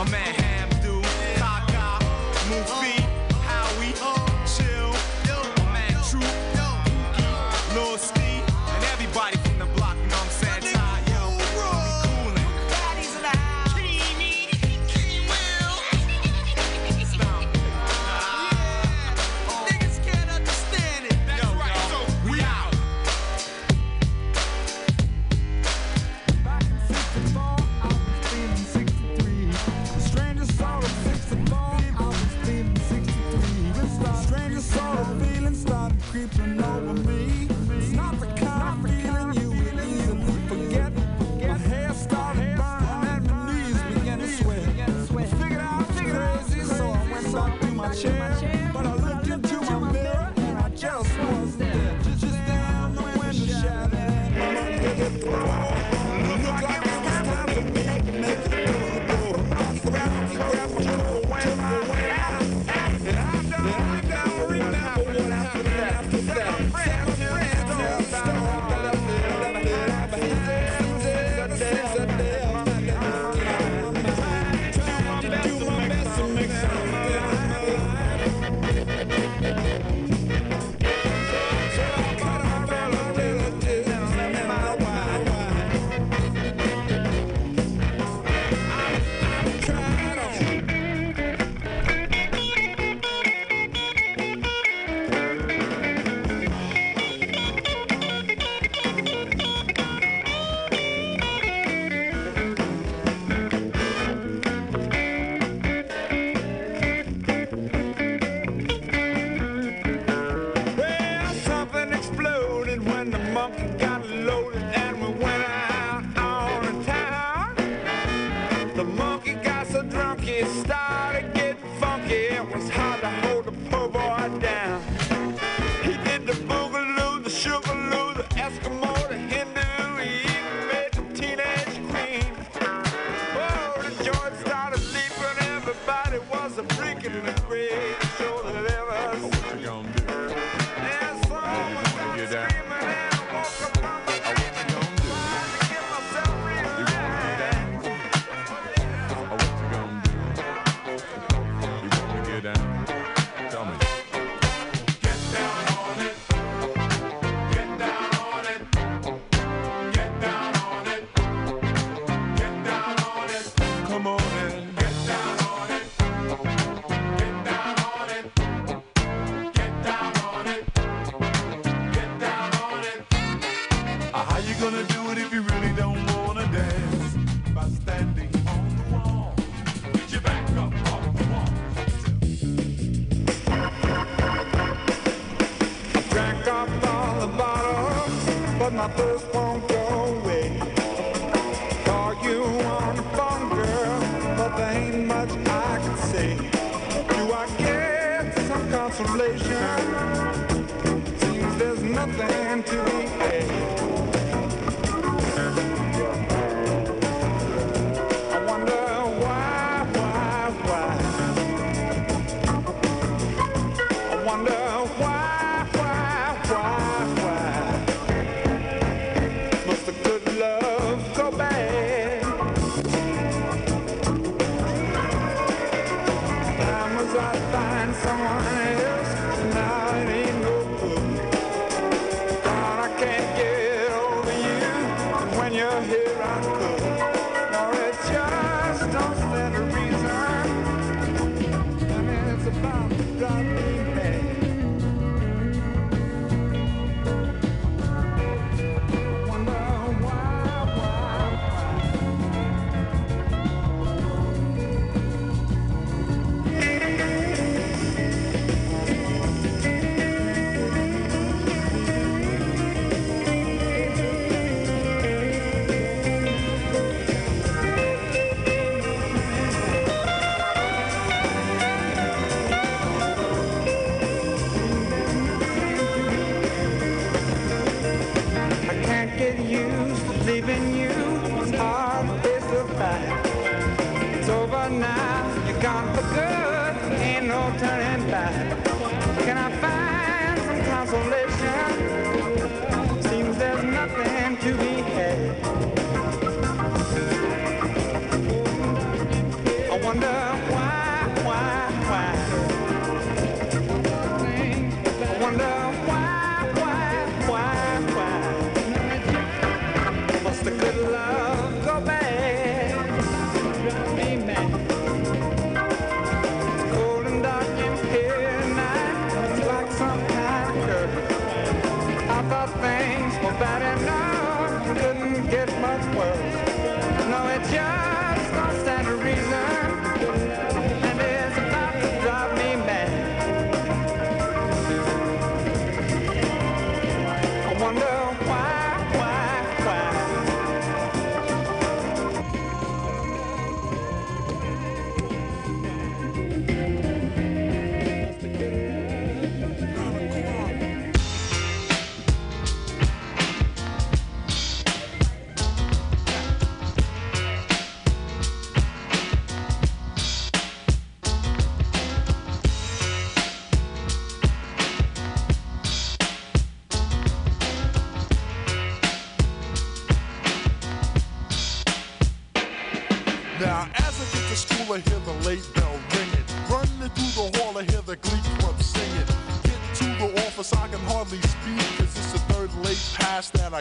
wonder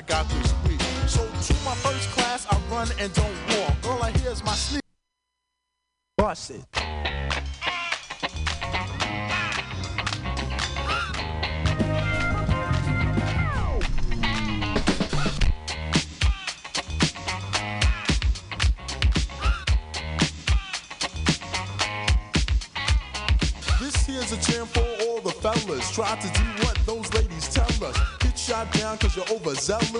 got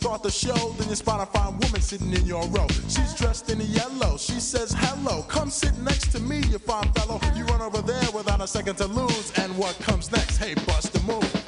start the show. Then you spot a fine woman sitting in your row. She's dressed in yellow. She says, Hello, come sit next to me, you fine fellow. You run over there without a second to lose. And what comes next? Hey, bust the move.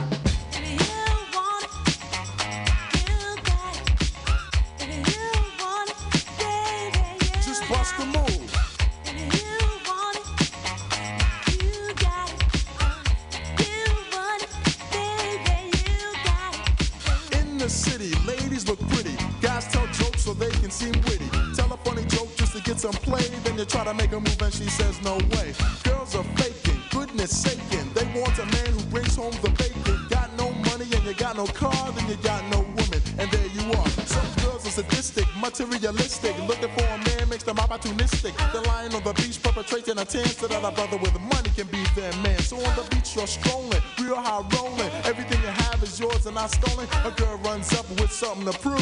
A tan so that a brother with the money can be their man. So on the beach you're strolling, real high rolling. Everything you have is yours and not stolen. A girl runs up with something to prove,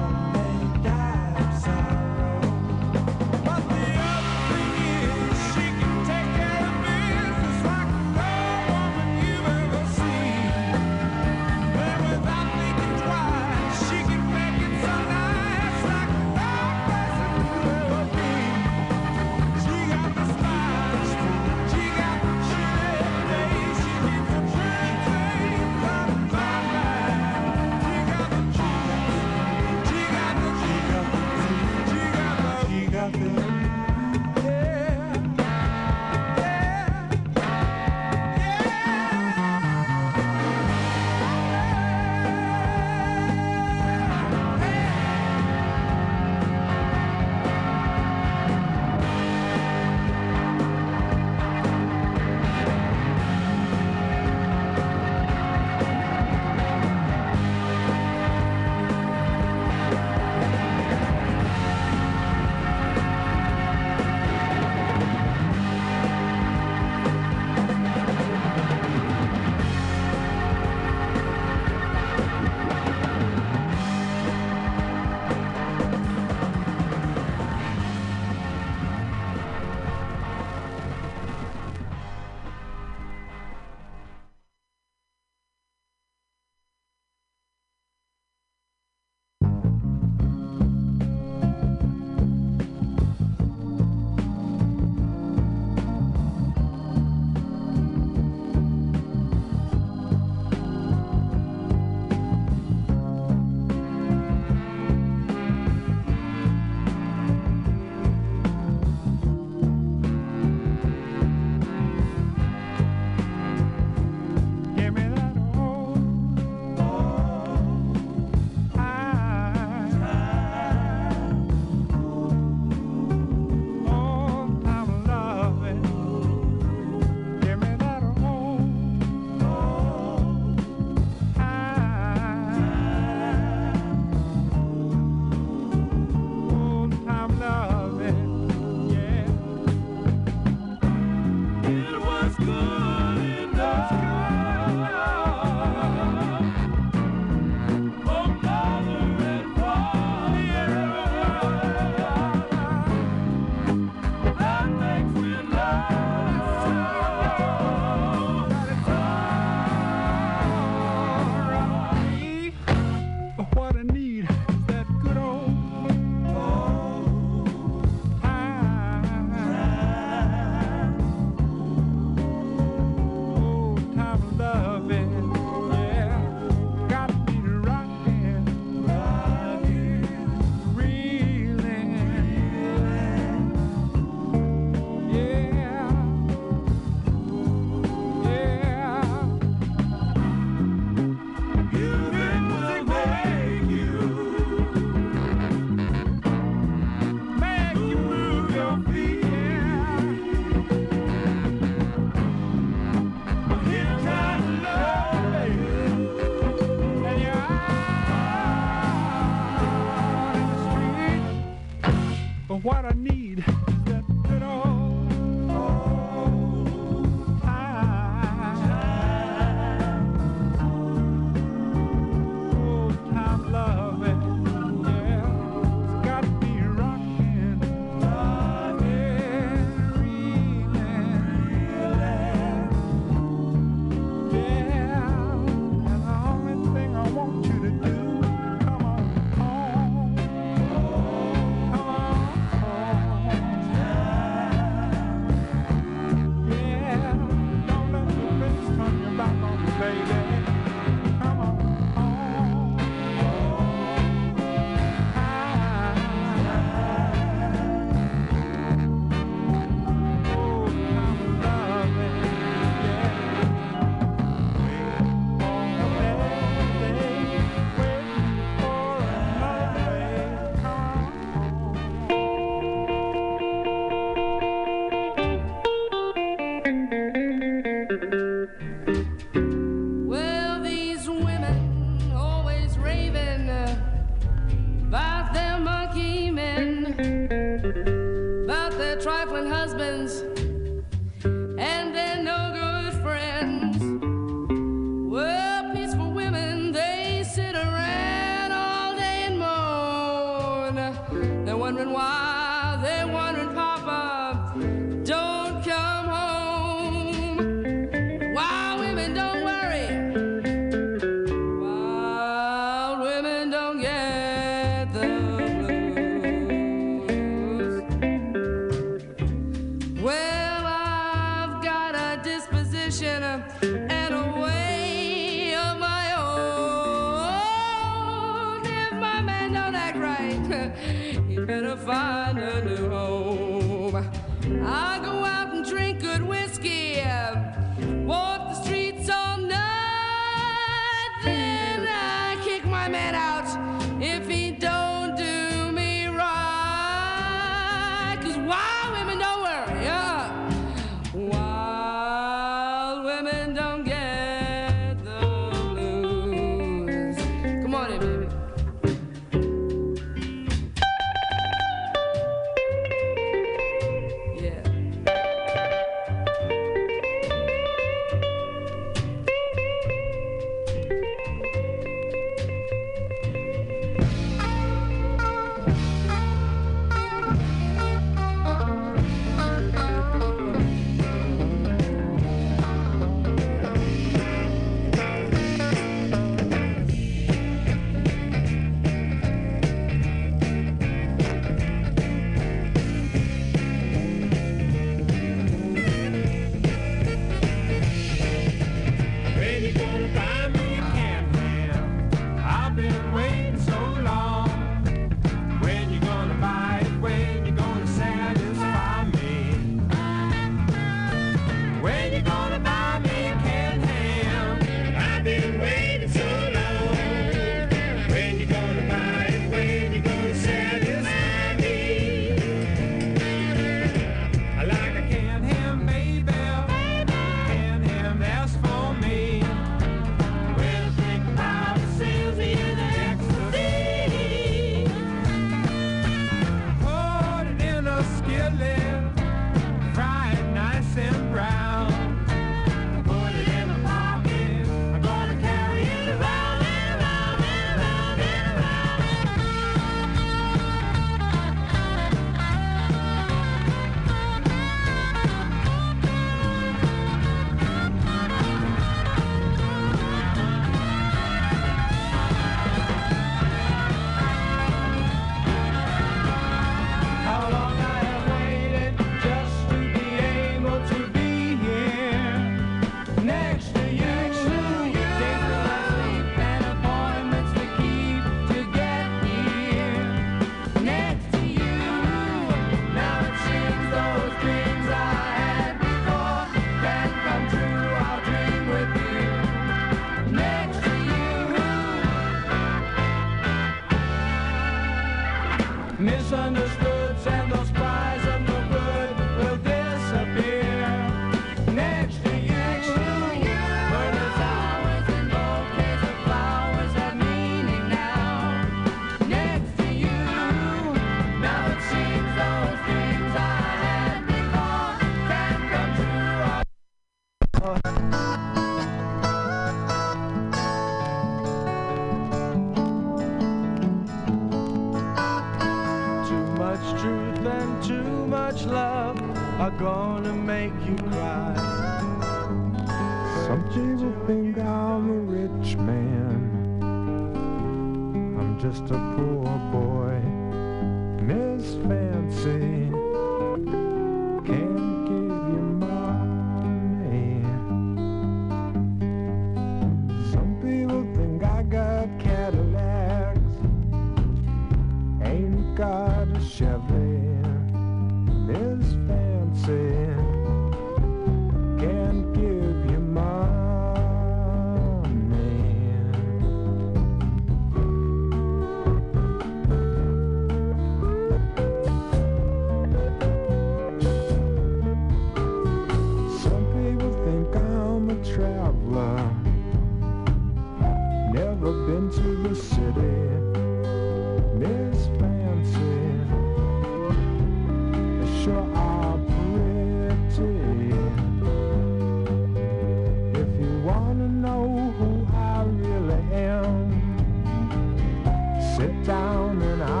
down and I'll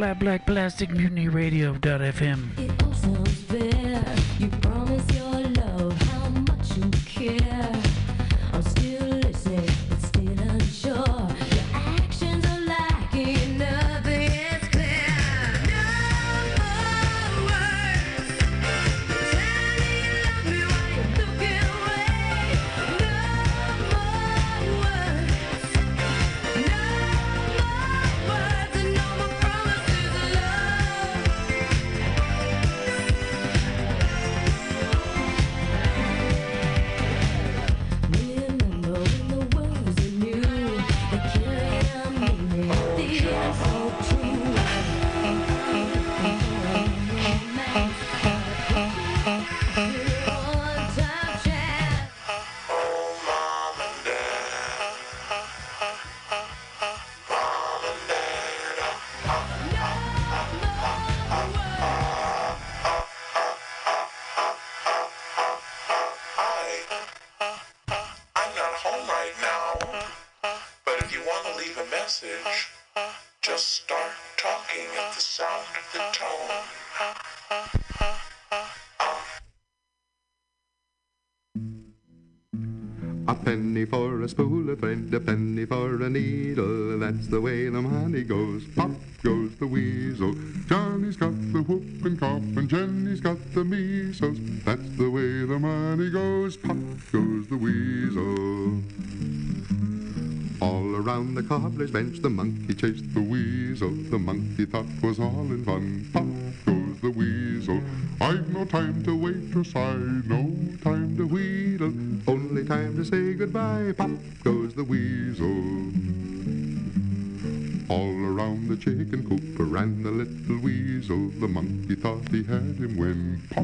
Black Black Plastic Mutiny Radio.fm. bench, the monkey chased the weasel. The monkey thought was all in fun. Pop goes the weasel. I've no time to wait or sigh, no time to wheedle. Only time to say goodbye. Pop goes the weasel. All around the chicken coop ran the little weasel. The monkey thought he had him when pop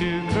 to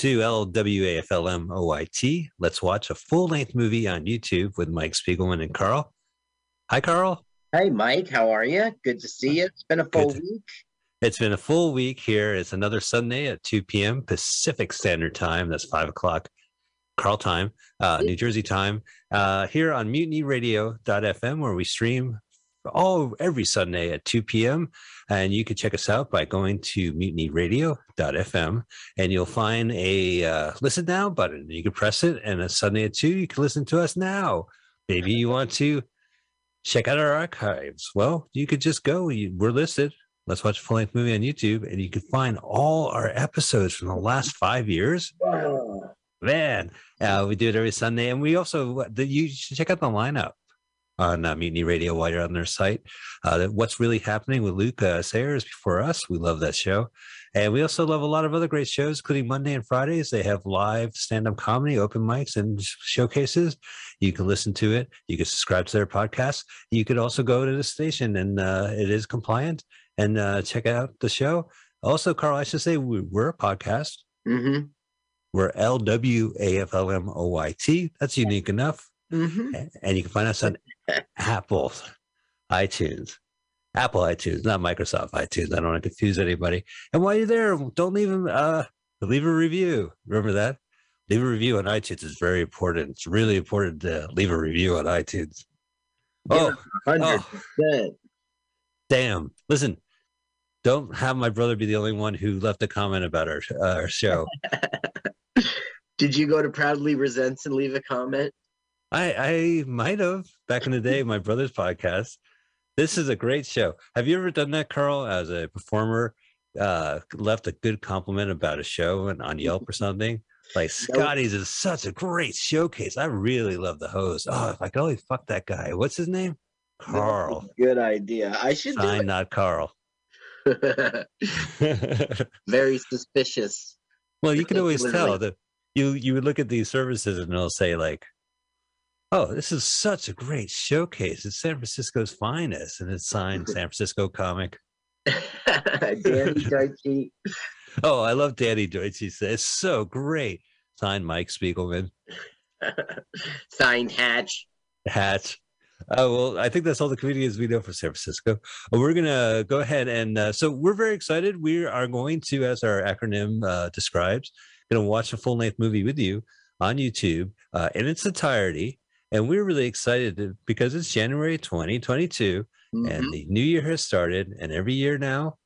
to LWAFLM OYT. Let's watch a full length movie on YouTube with Mike Spiegelman and Carl. Hi, Carl. Hey, Mike, how are you? Good to see you. It's been a full Good. week. It's been a full week here. It's another Sunday at 2 p.m. Pacific Standard Time. That's 5 o'clock Carl time, uh, New Jersey time, uh, here on mutinyradio.fm, where we stream all every Sunday at 2 p.m. And you can check us out by going to mutinyradio.fm and you'll find a uh, listen now button. You can press it, and a Sunday at 2, you can listen to us now. Maybe you want to check out our archives. Well, you could just go. You, we're listed. Let's watch a full length movie on YouTube, and you can find all our episodes from the last five years. Man, uh, we do it every Sunday, and we also the, you should check out the lineup on uh, Mutiny Radio while you're on their site. Uh, what's really happening with Luke uh, Sayers before us? We love that show, and we also love a lot of other great shows, including Monday and Fridays. They have live stand-up comedy, open mics, and showcases. You can listen to it. You can subscribe to their podcast. You could also go to the station, and uh, it is compliant, and uh, check out the show. Also, Carl, I should say we, we're a podcast. Mm-hmm. We're LWAFLMOYT. That's unique enough. Mm-hmm. And you can find us on Apple, iTunes, Apple iTunes, not Microsoft iTunes. I don't want to confuse anybody. And while you're there, don't leave them. Uh, leave a review. Remember that. Leave a review on iTunes is very important. It's really important to leave a review on iTunes. Oh, Hundred oh, percent. damn! Listen, don't have my brother be the only one who left a comment about our uh, our show. Did you go to Proudly Resents and leave a comment? I I might have back in the day, my brother's podcast. This is a great show. Have you ever done that, Carl, as a performer? Uh, left a good compliment about a show and on Yelp or something. Like Scotty's is such a great showcase. I really love the host. Oh, if I could only fuck that guy. What's his name? Carl. Good idea. I should do Sign, not Carl. Very suspicious. Well, you can always tell that you you would look at these services and it'll say like, "Oh, this is such a great showcase. It's San Francisco's finest," and it's signed San Francisco comic. Danny Deutsche. Oh, I love Danny Deutsch. He says it's so great. Signed Mike Spiegelman. Signed Hatch. Hatch. Oh well, I think that's all the comedians we know for San Francisco. Uh, We're gonna go ahead and uh, so we're very excited. We are going to, as our acronym uh, describes, gonna watch a full length movie with you on YouTube uh, in its entirety, and we're really excited to, because it's January 2022 Mhm. and the new year has started, and every year now,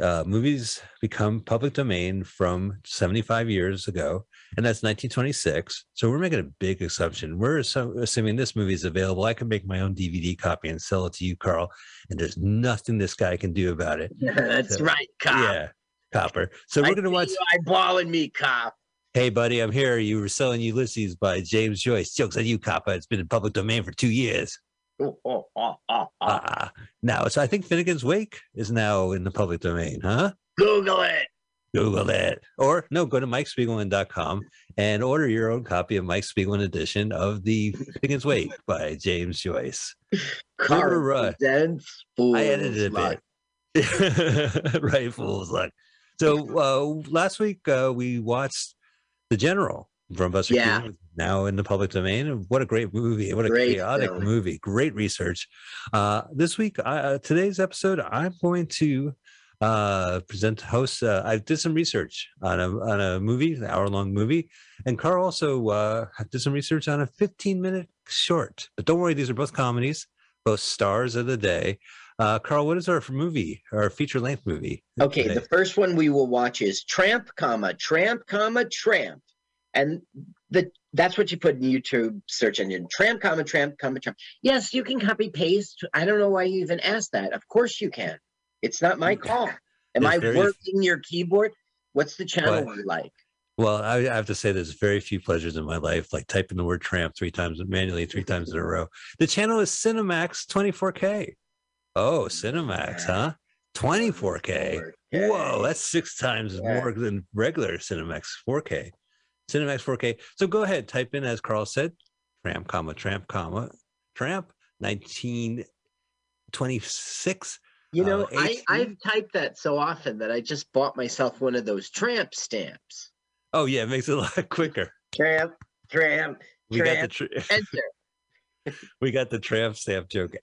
uh, movies become public domain from 75 years ago, and that's 1926. So we're making a big assumption. We're assu- assuming this movie is available. I can make my own DVD copy and sell it to you, Carl, and there's nothing this guy can do about it. That's So, right, cop. Yeah, copper. So we're gonna see watch. you eyeballing me, cop. Hey, buddy, I'm here. You were selling Ulysses by James Joyce. Jokes on you, copper. It's been in public domain for two years. Oh, oh, oh, oh, oh. Ah, now so I think Finnegan's Wake is now in the public domain, huh? Google it. Google it. Or no, go to MikeSpiegelman.com and order your own copy of Mike Spiegelman edition of the Finnegan's Wake by James Joyce. Car Remember, uh, I edited Fool's a bit. right, fool's luck. So uh, last week uh, we watched The General from Buster Yeah. Keaton, now in the public domain. What a great movie! What a Great chaotic film. movie! Great research. Uh, this week, uh, today's episode, I'm going to uh, present host. Uh, I did some research on a on a movie, an hour long movie, and Carl also uh, did some research on a 15 minute short. But don't worry, these are both comedies, both stars of the day. Uh, Carl, what is our movie, our feature length movie? Okay, today? the first one we will watch is Tramp, comma, Tramp, comma, Tramp. And the that's what you put in YouTube search engine. Tramp, comma, Tramp, comma, Tramp. Yes, you can copy paste. I don't know why you even asked that. Of course you can. It's not my call. Am I working your keyboard? What's the channel like? Well, I, I have to say, there's very few pleasures in my life, like typing the word tramp three times manually, three times in a row. The channel is Cinemax 24K. Oh, Cinemax, huh? 24K. Whoa, that's six times Yeah. more than regular Cinemax 4K. Cinemax 4K. So go ahead, type in, as Carl said, tramp, comma, tramp, comma, tramp, 1926. You know, uh, I, I've typed that so often that I just bought myself one of those tramp stamps. Oh, yeah, it makes it a lot quicker. Tramp, tramp, We got the tramp, tr- enter. we got the tramp stamp joke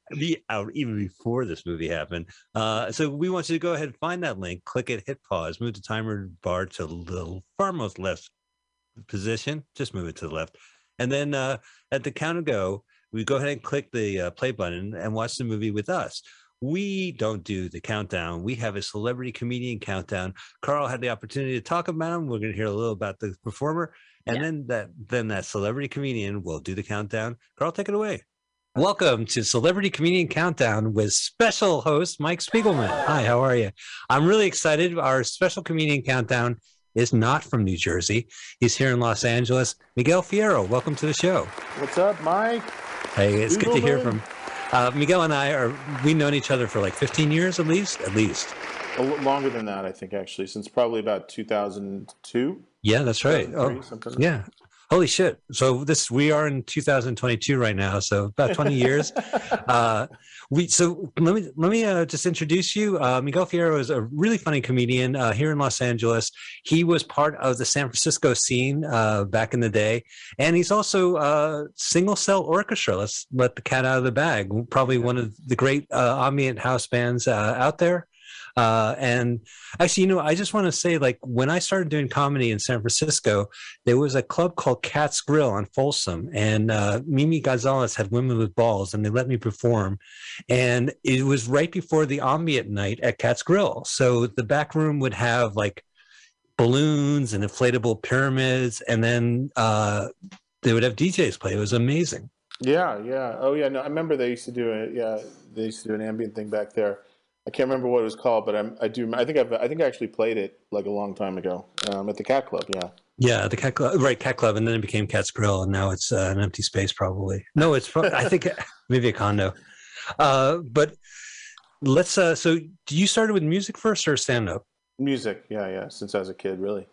out even before this movie happened. Uh, so we want you to go ahead and find that link, click it, hit pause, move the timer bar to the far most left position. Just move it to the left, and then uh, at the count of go, we go ahead and click the uh, play button and watch the movie with us. We don't do the countdown. We have a celebrity comedian countdown. Carl had the opportunity to talk about him. We're going to hear a little about the performer, and Yeah. then that then that celebrity comedian will do the countdown. Carl, take it away. Welcome to Celebrity Comedian Countdown with special host Mike Spiegelman. Hi, how are you? I'm really excited. Our special comedian countdown is not from New Jersey. He's here in Los Angeles. Miguel Fierro, welcome to the show. What's up, Mike? Hey, it's good to hear Spiegelman. from uh, Miguel and I are we've known each other for like 15 years at least, at least. Longer than that, I think, actually, since probably about 2002. Yeah, that's right. Oh, something. yeah. Holy shit! So this we are in 2022 right now. So about 20 years. uh, we so let me let me uh, just introduce you. Uh, Miguel Fierro is a really funny comedian uh, here in Los Angeles. He was part of the San Francisco scene uh, back in the day, and he's also uh, Single Cell Orchestra. Let's let the cat out of the bag. Probably one of the great uh, ambient house bands uh, out there. Uh, and actually, you know, I just want to say, like, when I started doing comedy in San Francisco, there was a club called Cat's Grill on Folsom, and uh, Mimi Gonzalez had Women with Balls, and they let me perform. And it was right before the ambient night at Cat's Grill. So the back room would have like balloons and inflatable pyramids, and then uh, they would have DJs play. It was amazing. Yeah, yeah. Oh, yeah. No, I remember they used to do it. Yeah, they used to do an ambient thing back there. I can't remember what it was called, but I'm, I do. I think I've, I think I actually played it like a long time ago um, at the Cat Club. Yeah. Yeah, the cat club, right? Cat club, and then it became Cat's Grill, and now it's uh, an empty space. Probably no, it's pro- I think maybe a condo. Uh, but let's. Uh, so, do you started with music first or stand up? Music. Yeah, yeah. Since I was a kid, really.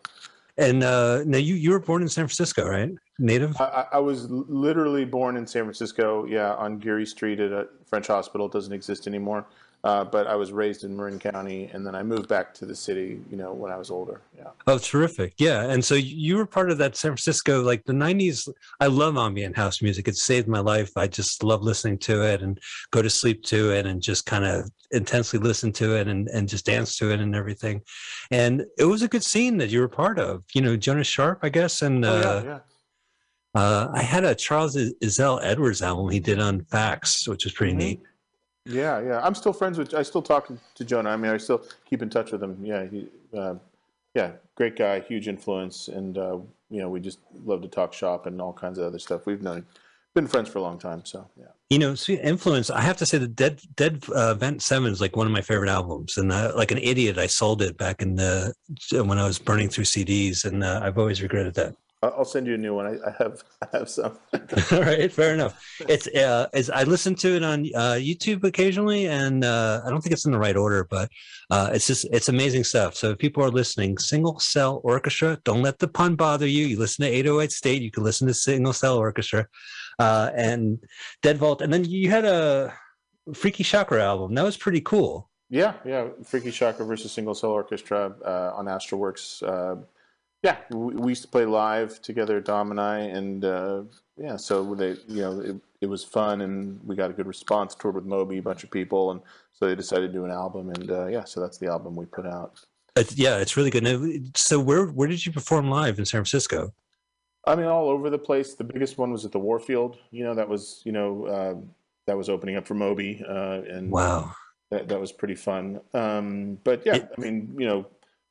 And uh, now you you were born in San Francisco, right? Native. I, I- I was literally born in San Francisco. Yeah, on Geary Street at a French hospital. It doesn't exist anymore. Uh, but I was raised in Marin County, and then I moved back to the city. You know, when I was older. Yeah. Oh, terrific! Yeah, and so you were part of that San Francisco, like the '90s. I love ambient house music. It saved my life. I just love listening to it and go to sleep to it, and just kind of intensely listen to it and and just dance to it and everything. And it was a good scene that you were part of. You know, Jonah Sharp, I guess, and Oh, yeah, uh, yeah. uh, I had a Charles Izell Edwards album he did on Fax, which was pretty Mhm. neat. Yeah, yeah. I'm still friends with. I still talk to Jonah. I mean, I still keep in touch with him. Yeah, he, uh, yeah, great guy, huge influence, and uh, you know, we just love to talk shop and all kinds of other stuff. We've known, been friends for a long time. So yeah. You know, influence. I have to say, the Dead Dead uh, Vent Seven is like one of my favorite albums, and uh, like an idiot, I sold it back in the when I was burning through CDs, and uh, I've always regretted that. I'll send you a new one. I, I have, I have some. All right, fair enough. It's uh, is I listen to it on uh, YouTube occasionally, and uh, I don't think it's in the right order, but uh, it's just it's amazing stuff. So if people are listening, Single Cell Orchestra, don't let the pun bother you. You listen to 808 State, you can listen to Single Cell Orchestra, uh, and Dead Vault, and then you had a Freaky Chakra album. That was pretty cool. Yeah, yeah. Freaky Chakra versus Single Cell Orchestra uh, on Astralwerks. Uh, yeah, we, we used to play live together, Dom and I, and uh, yeah, so they, you know, it, it was fun, and we got a good response. Toured with Moby, a bunch of people, and so they decided to do an album, and uh, yeah, so that's the album we put out. It's, yeah, it's really good. So where where did you perform live in San Francisco? I mean, all over the place. The biggest one was at the Warfield. You know, that was you know uh, that was opening up for Moby, uh, and Wow. that that was pretty fun. Um, but yeah, I mean, you know,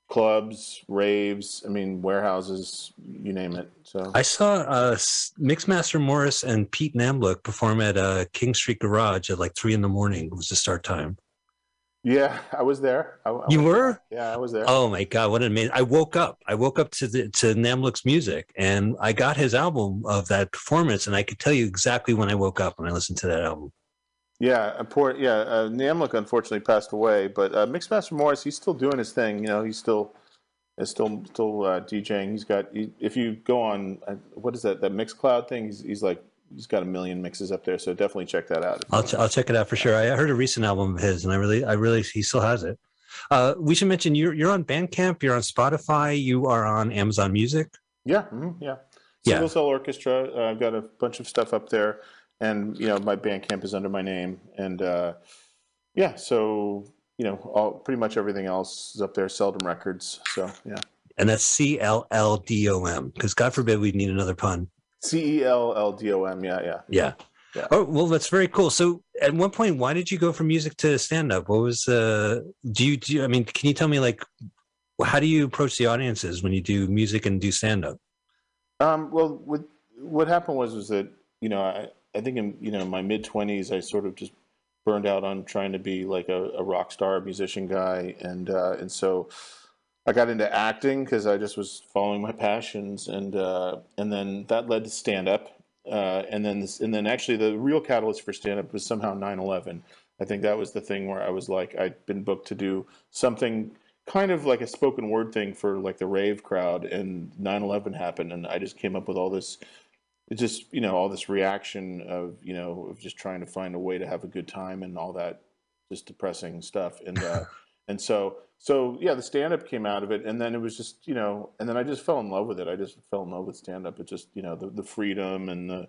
clubs, raves. I mean, warehouses, you name it. So I saw uh, Mixmaster Morris and Pete Namlook perform at uh, King Street Garage at like three in the morning was the start time. yeah, I was there. I, I You was- were? Yeah, I was there. Oh my god, what an amazing! I woke up. I woke up to the to Namlook's music, and I got his album of that performance, and I could tell you exactly when I woke up when I listened to that album. Yeah, a poor yeah. Uh, unfortunately passed away, but uh, Mixmaster Morris, he's still doing his thing. You know, he's still is still still uh, DJing. He's got he, if you go on uh, what is that that Mixcloud thing? He's he's like he's got a million mixes up there. So definitely check that out. I'll ch- I'll check it out for sure. I heard a recent album of his, and I really I really he still has it. Uh, we should mention you're you're on Bandcamp, you're on Spotify, you are on Amazon Music. Yeah, mhm, yeah. Yeah. Single Cell Orchestra. Uh, I've got a bunch of stuff up there, and you know my Bandcamp is under my name, and uh, yeah, so you know all pretty much everything else is up there. Celldom Records. So yeah. and that's C L L D O M. Because God forbid we need another pun. C E L L D O M. Yeah, yeah. Yeah. Yeah. Oh well, that's very cool. So, at one point, why did you go from music to stand up? What was uh? Do you do? You, I mean, can you tell me like, how do you approach the audiences when you do music and do stand up? Um, well, what what happened was was that you know I I think in you know my mid twenties I sort of just burned out on trying to be like a, a rock star musician guy. And uh, and so I got into acting because I just was following my passions. And uh, and then that led to stand up uh, and then this, and then actually the real catalyst for stand up was somehow 9/11. I think that was the thing where I was like I'd been booked to do something kind of like a spoken word thing for like the rave crowd. And 9-11 happened and i just came up with all this it's just you know all this reaction of you know of just trying to find a way to have a good time and all that just depressing stuff. And uh and so so yeah the stand up came out of it. And then it was just you know and then i just fell in love with it. I just fell in love with stand up it just you know the, the freedom and the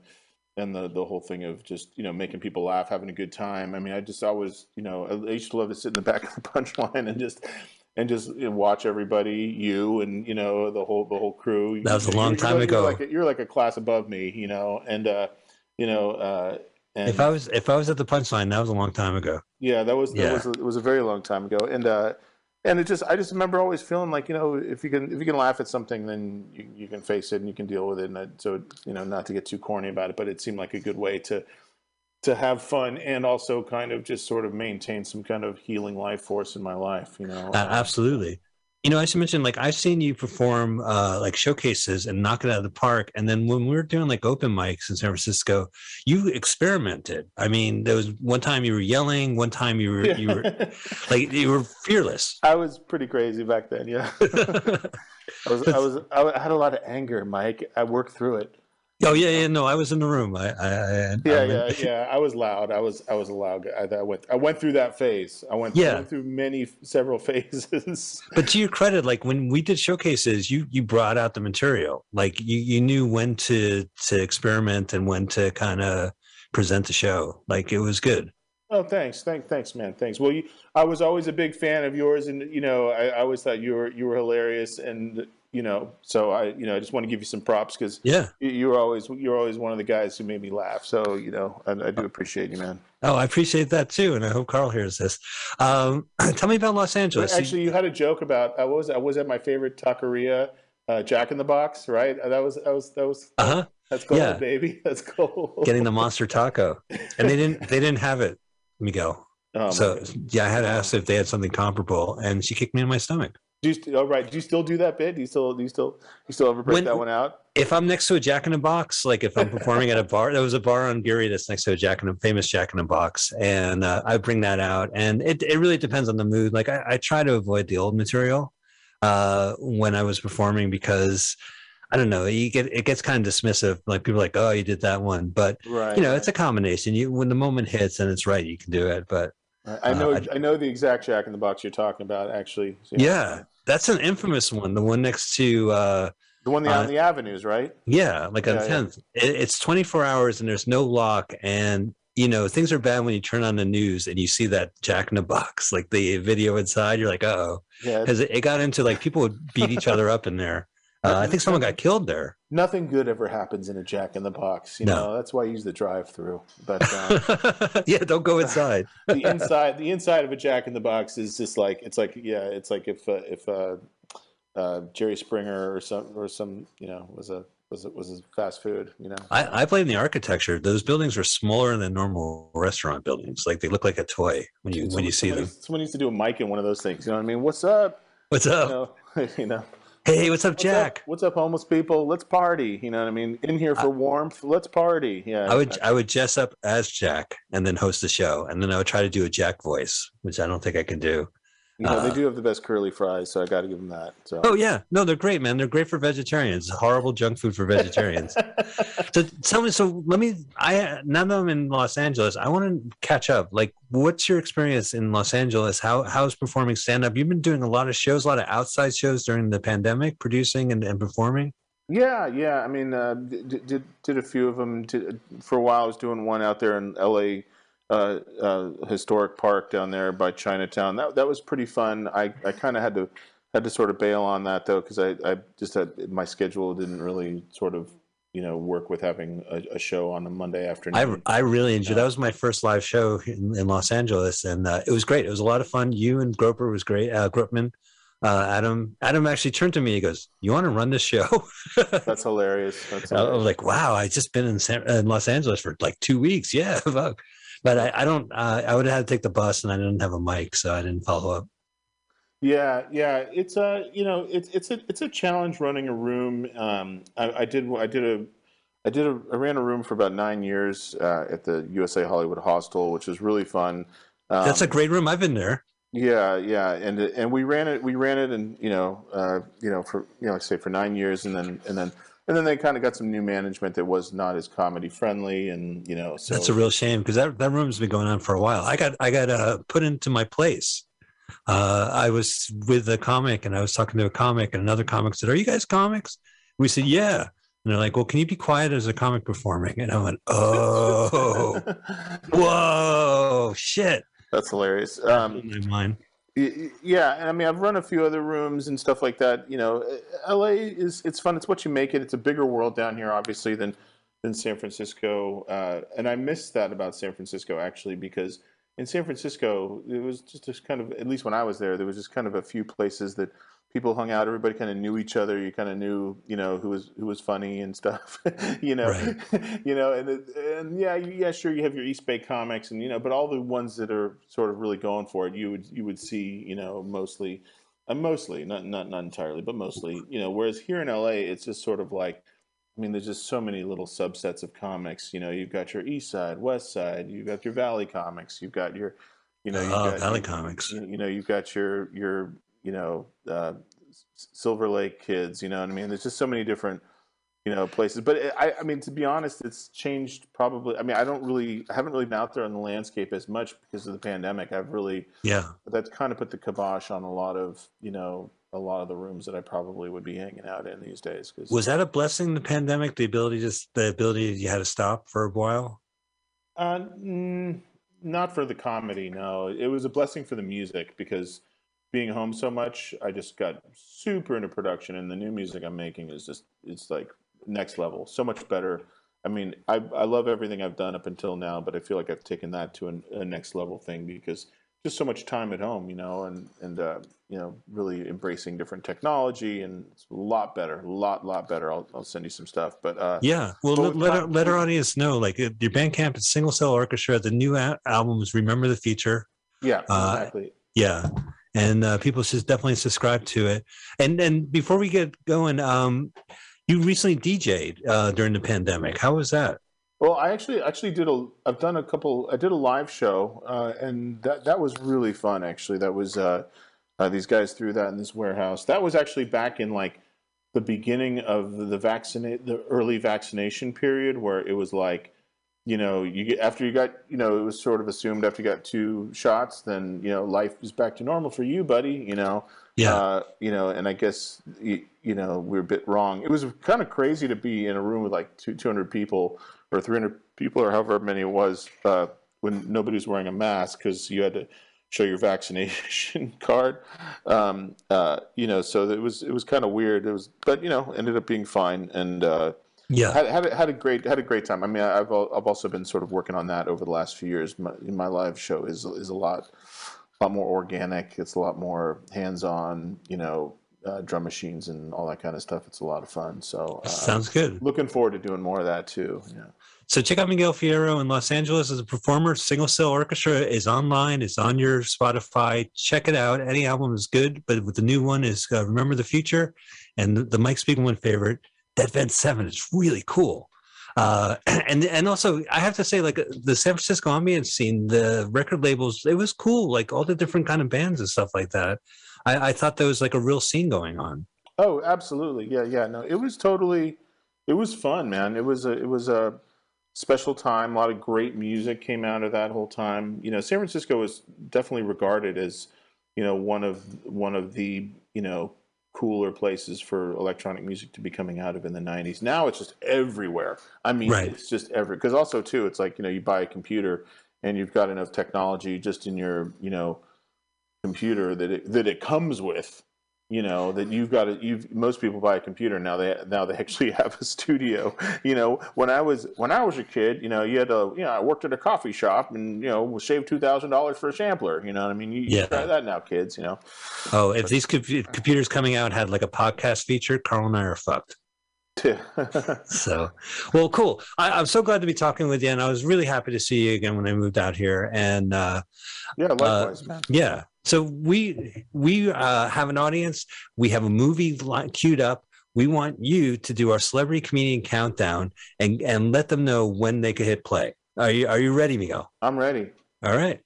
and the the whole thing of just you know making people laugh having a good time. I mean i just always you know i used to love to sit in the back of the punchline and just and just you know, watch everybody you and you know the whole the whole crew That was a You're- long you're time like- ago. you're like, a, you're like a class above me you know and uh you know uh and If I was if I was at the punchline, that was a long time ago. yeah, that was that Yeah. was a, it was a very long time ago, and uh, and it just I just remember always feeling like you know if you can if you can laugh at something, then you, you can face it and you can deal with it, and so you know not to get too corny about it, but it seemed like a good way to to have fun and also kind of just sort of maintain some kind of healing life force in my life, you know. A- absolutely. You know, I should mention, like, I've seen you perform uh, like showcases and knock it out of the park. And then when we were doing like open mics in San Francisco, you experimented. I mean, there was one time you were yelling, one time you were you were like you were fearless. I was pretty crazy back then. Yeah, I was. I was. I had a lot of anger, Mike. I worked through it. Oh yeah, yeah. No, I was in the room. I, I, I Yeah, I- yeah, yeah. I was loud. I was. I was a loud guy. I, I went. I went through that phase. I went, I Yeah. went through many, several phases. But to your credit, like when we did showcases, you you brought out the material. Like you you knew when to to experiment and when to kind of present the show. Like it was good. Oh, thanks, thanks, thanks, man, thanks. Well, you, I was always a big fan of yours, and you know, I, I always thought you were you were hilarious, and you know, so I, you know, I just want to give you some props because Yeah. you're always you're always one of the guys who made me laugh. So you know, I, I do appreciate you, man. Oh, I appreciate that too, and I hope Carl hears this. Um, tell me about Los Angeles. You- Actually, you had a joke about I was I was at my favorite taqueria, uh, Jack in the Box, right? That was that was that was Uh-huh. that's cool, Yeah. baby. That's cool. getting the monster taco, and they didn't they didn't have it, Miguel. Oh, so yeah, I had to ask if they had something comparable, and she kicked me in my stomach. Do you st- oh, right? Do you still do that bit? Do you still do you still you still ever break When- that one out? If I'm next to a Jack in a Box, like if I'm performing at a bar, there was a bar on Geary that's next to a Jack in a famous Jack in a Box, and uh, I bring that out, and it it really depends on the mood. Like I, I try to avoid the old material uh, when I was performing because. I don't know. You get it gets kind of dismissive. Like people are like, oh, you did that one, but Right, you know, it's a combination. You when the moment hits and it's right, you can do it. But I uh, know I- I, know the exact Jack in the Box you're talking about. Actually, So, Yeah, that's an infamous one. The one next to uh the one uh, on the avenues, right? yeah, like on Yeah, yeah. tenth. It, it's twenty four hours and there's no lock, and you know things are bad when you turn on the news and you see that Jack in the Box, like the video inside. You're like, oh, Yeah. because it, it got into like people would beat each other up in there. Uh, I think someone got killed there. Nothing good ever happens in a Jack in the Box. You No. know that's why I use the drive-through. But um, yeah, don't go inside. the inside, the inside of a Jack in the Box is just like it's like yeah, it's like if uh, if uh, uh, Jerry Springer or some or some you know was a was a, was a fast food. You know. I, I blame the architecture. Those buildings are smaller than normal restaurant buildings. Like they look like a toy when you when you see someone them. Someone needs to do a mic in one of those things. You know what I mean? What's up? What's up? You know. you know. Hey, what's up, What's Jack? Up? What's up, homeless people? Let's party. You know what I mean? In here for warmth. Let's party. Yeah. I would I would dress up as Jack and then host the show, and then I would try to do a Jack voice, which I don't think I can do. You know, Uh, they do have the best curly fries, so I got to give them that. So. Oh yeah, no, they're great, man. They're great for vegetarians. Horrible junk food for vegetarians. so tell me, so let me. I now that I'm in Los Angeles, I want to catch up. Like, what's your experience in Los Angeles? How how's performing stand up? You've been doing a lot of shows, a lot of outside shows during the pandemic, producing and, and performing. Yeah, yeah. I mean, uh, did, did did a few of them. Did, for a while, I was doing one out there in L.A. Uh, uh, historic park down there by Chinatown. That that was pretty fun. I, I kind of had to had to sort of bail on that though because I, I just had my schedule didn't really sort of you know work with having a, a show on a Monday afternoon. I, I really enjoyed. That was my first live show in, in Los Angeles, and uh, it was great. It was a lot of fun. You and Groper was great. Uh, Grupman, uh, Adam. Adam actually turned to me. He goes, "You want to run this show?" That's hilarious. That's I was like, "Wow, I just been in, San, in Los Angeles for like two weeks." Yeah, fuck. But I, I don't. Uh, I would have had to take the bus, and I didn't have a mic, so I didn't follow up. Yeah, yeah, it's a you know it's it's a it's a challenge running a room. Um, I, I did I did a I did a I ran a room for about nine years uh, at the USA Hollywood Hostel, which was really fun. Um, That's a great room. I've been there. Yeah, yeah, and and we ran it. We ran it, and you know, uh, you know, for you know, like I say, for nine years, and then and then and then they kind of got some new management that was not as comedy friendly, and you know, so That's a real shame because that, that room's been going on for a while. I got I got uh, put into my place. Uh, I was with a comic and I was talking to a comic, and another comic said, "Are you guys comics?" We said, "Yeah." And they're like, "Well, can you be quiet as a comic performing?" And I went, "Oh, whoa, shit!" That's hilarious. Um, my mind. Yeah, and I mean, I've run a few other rooms and stuff like that. You know, uh, LA is it's fun. It's what you make it. It's a bigger world down here, obviously, than than San Francisco. Uh, and I miss that about San Francisco actually, because in San Francisco, it was just this kind of at least when I was there, there was just kind of a few places that people hung out. Everybody kind of knew each other. You kind of knew, you know, who was who was funny and stuff. you know, you know, and and yeah, yeah, sure, you have your East Bay comics, and you know, but all the ones that are sort of really going for it, you would you would see, you know, mostly, uh, mostly, not not not entirely, but mostly, you know. Whereas here in LA, it's just sort of like. I mean, there's just so many little subsets of comics. You know, you've got your East Side, West Side, you've got your Valley comics, you've got your, you know, you've Oh, got, Valley you- comics. You, you know, you've got your your you know uh, Silver Lake kids. You know what I mean? There's just so many different you know places. But it, I, I mean, to be honest, it's changed probably. I mean, I don't really, I haven't really been out there on the landscape as much because of the pandemic. I've really, Yeah. that's kind of put the kibosh on a lot of you know a lot of the rooms that I probably would be hanging out in these days. Because Was that a blessing? The pandemic, the ability just the ability you had to stop for a while. Uh, mm, not for the comedy. No, it was a blessing for the music because being home so much, I just got super into production, and the new music I'm making is just it's like next level, so much better. I mean, I I love everything I've done up until now, but I feel like I've taken that to an, a next level thing because just so much time at home, you know, and and uh, you know, really embracing different technology, and it's a lot better, a lot lot better. I'll I'll send you some stuff, but uh, Yeah. Well, let, let, our, let our audience know. Like your Bandcamp is Single Cell Orchestra. The new a- album is Remember the Future. yeah, Uh, exactly. Yeah. And uh, people should definitely subscribe to it. And and before we get going, um, you recently DJ'd uh, during the pandemic. How was that? Well, I actually actually did a. I've done a couple. I did a live show, uh, and that that was really fun. Actually, that was uh, uh, these guys threw that in this warehouse. That was actually back in like the beginning of the vaccinate the early vaccination period, where it was like, you know, you get after you got, you know, it was sort of assumed after you got two shots, then you know life is back to normal for you, buddy. You know. Yeah. Uh, you know, and I guess you, you know we're a bit wrong. It was kind of crazy to be in a room with like two, 200 people or 300 people or however many it was uh, when nobody was wearing a mask because you had to show your vaccination card. Um, uh, you know, so it was it was kind of weird. It was, but you know, ended up being fine and. Yeah. had, had, a- had a great had a great time. I mean, I've I've also been sort of working on that over the last few years. My, my live show is is a lot lot more organic. It's a lot more hands on. You know, uh, drum machines and all that kind of stuff. It's a lot of fun. So uh, Sounds good. Looking forward to doing more of that too. Yeah. So check out Miguel Fierro in Los Angeles as a performer. Single Cell Orchestra is online. It's on your Spotify. Check it out. Any album is good, but with the new one is uh, Remember the Future, and the, the Mike Spiegelman favorite, Dead Vent Seven. is really cool. Uh, and and also I have to say, like uh, the San Francisco ambient scene, the record labels, it was cool. Like all the different kind of bands and stuff like that. I, I thought there was like a real scene going on. Oh, absolutely. Yeah, yeah. No, it was totally. It was fun, man. It was a. It was a special time. A lot of great music came out of that whole time. You know, San Francisco was definitely regarded as, you know, one of one of the you know cooler places for electronic music to be coming out of in the 90s. Now it's just everywhere. I mean, Right. it's just every because also too it's like, you know, you buy a computer and you've got enough technology just in your, you know, computer that it that it comes with you know that you've got to you've most people buy a computer now they now they actually have a studio you know when i was when i was a kid you know you had to you know i worked at a coffee shop and you know saved $2000 for a sampler you know what i mean you, you Yeah. try that now kids you know Oh, if these compu- computers coming out had like a podcast feature, Carl and I are fucked. so, well, cool. I, I'm so glad to be talking with you, and I was really happy to see you again when I moved out here. And uh, yeah likewise man yeah, so we we uh, have an audience. We have a movie queued up. We want you to do our celebrity comedian countdown and and let them know when they could hit play. Are you Are you ready, Miguel? i'm ready All right.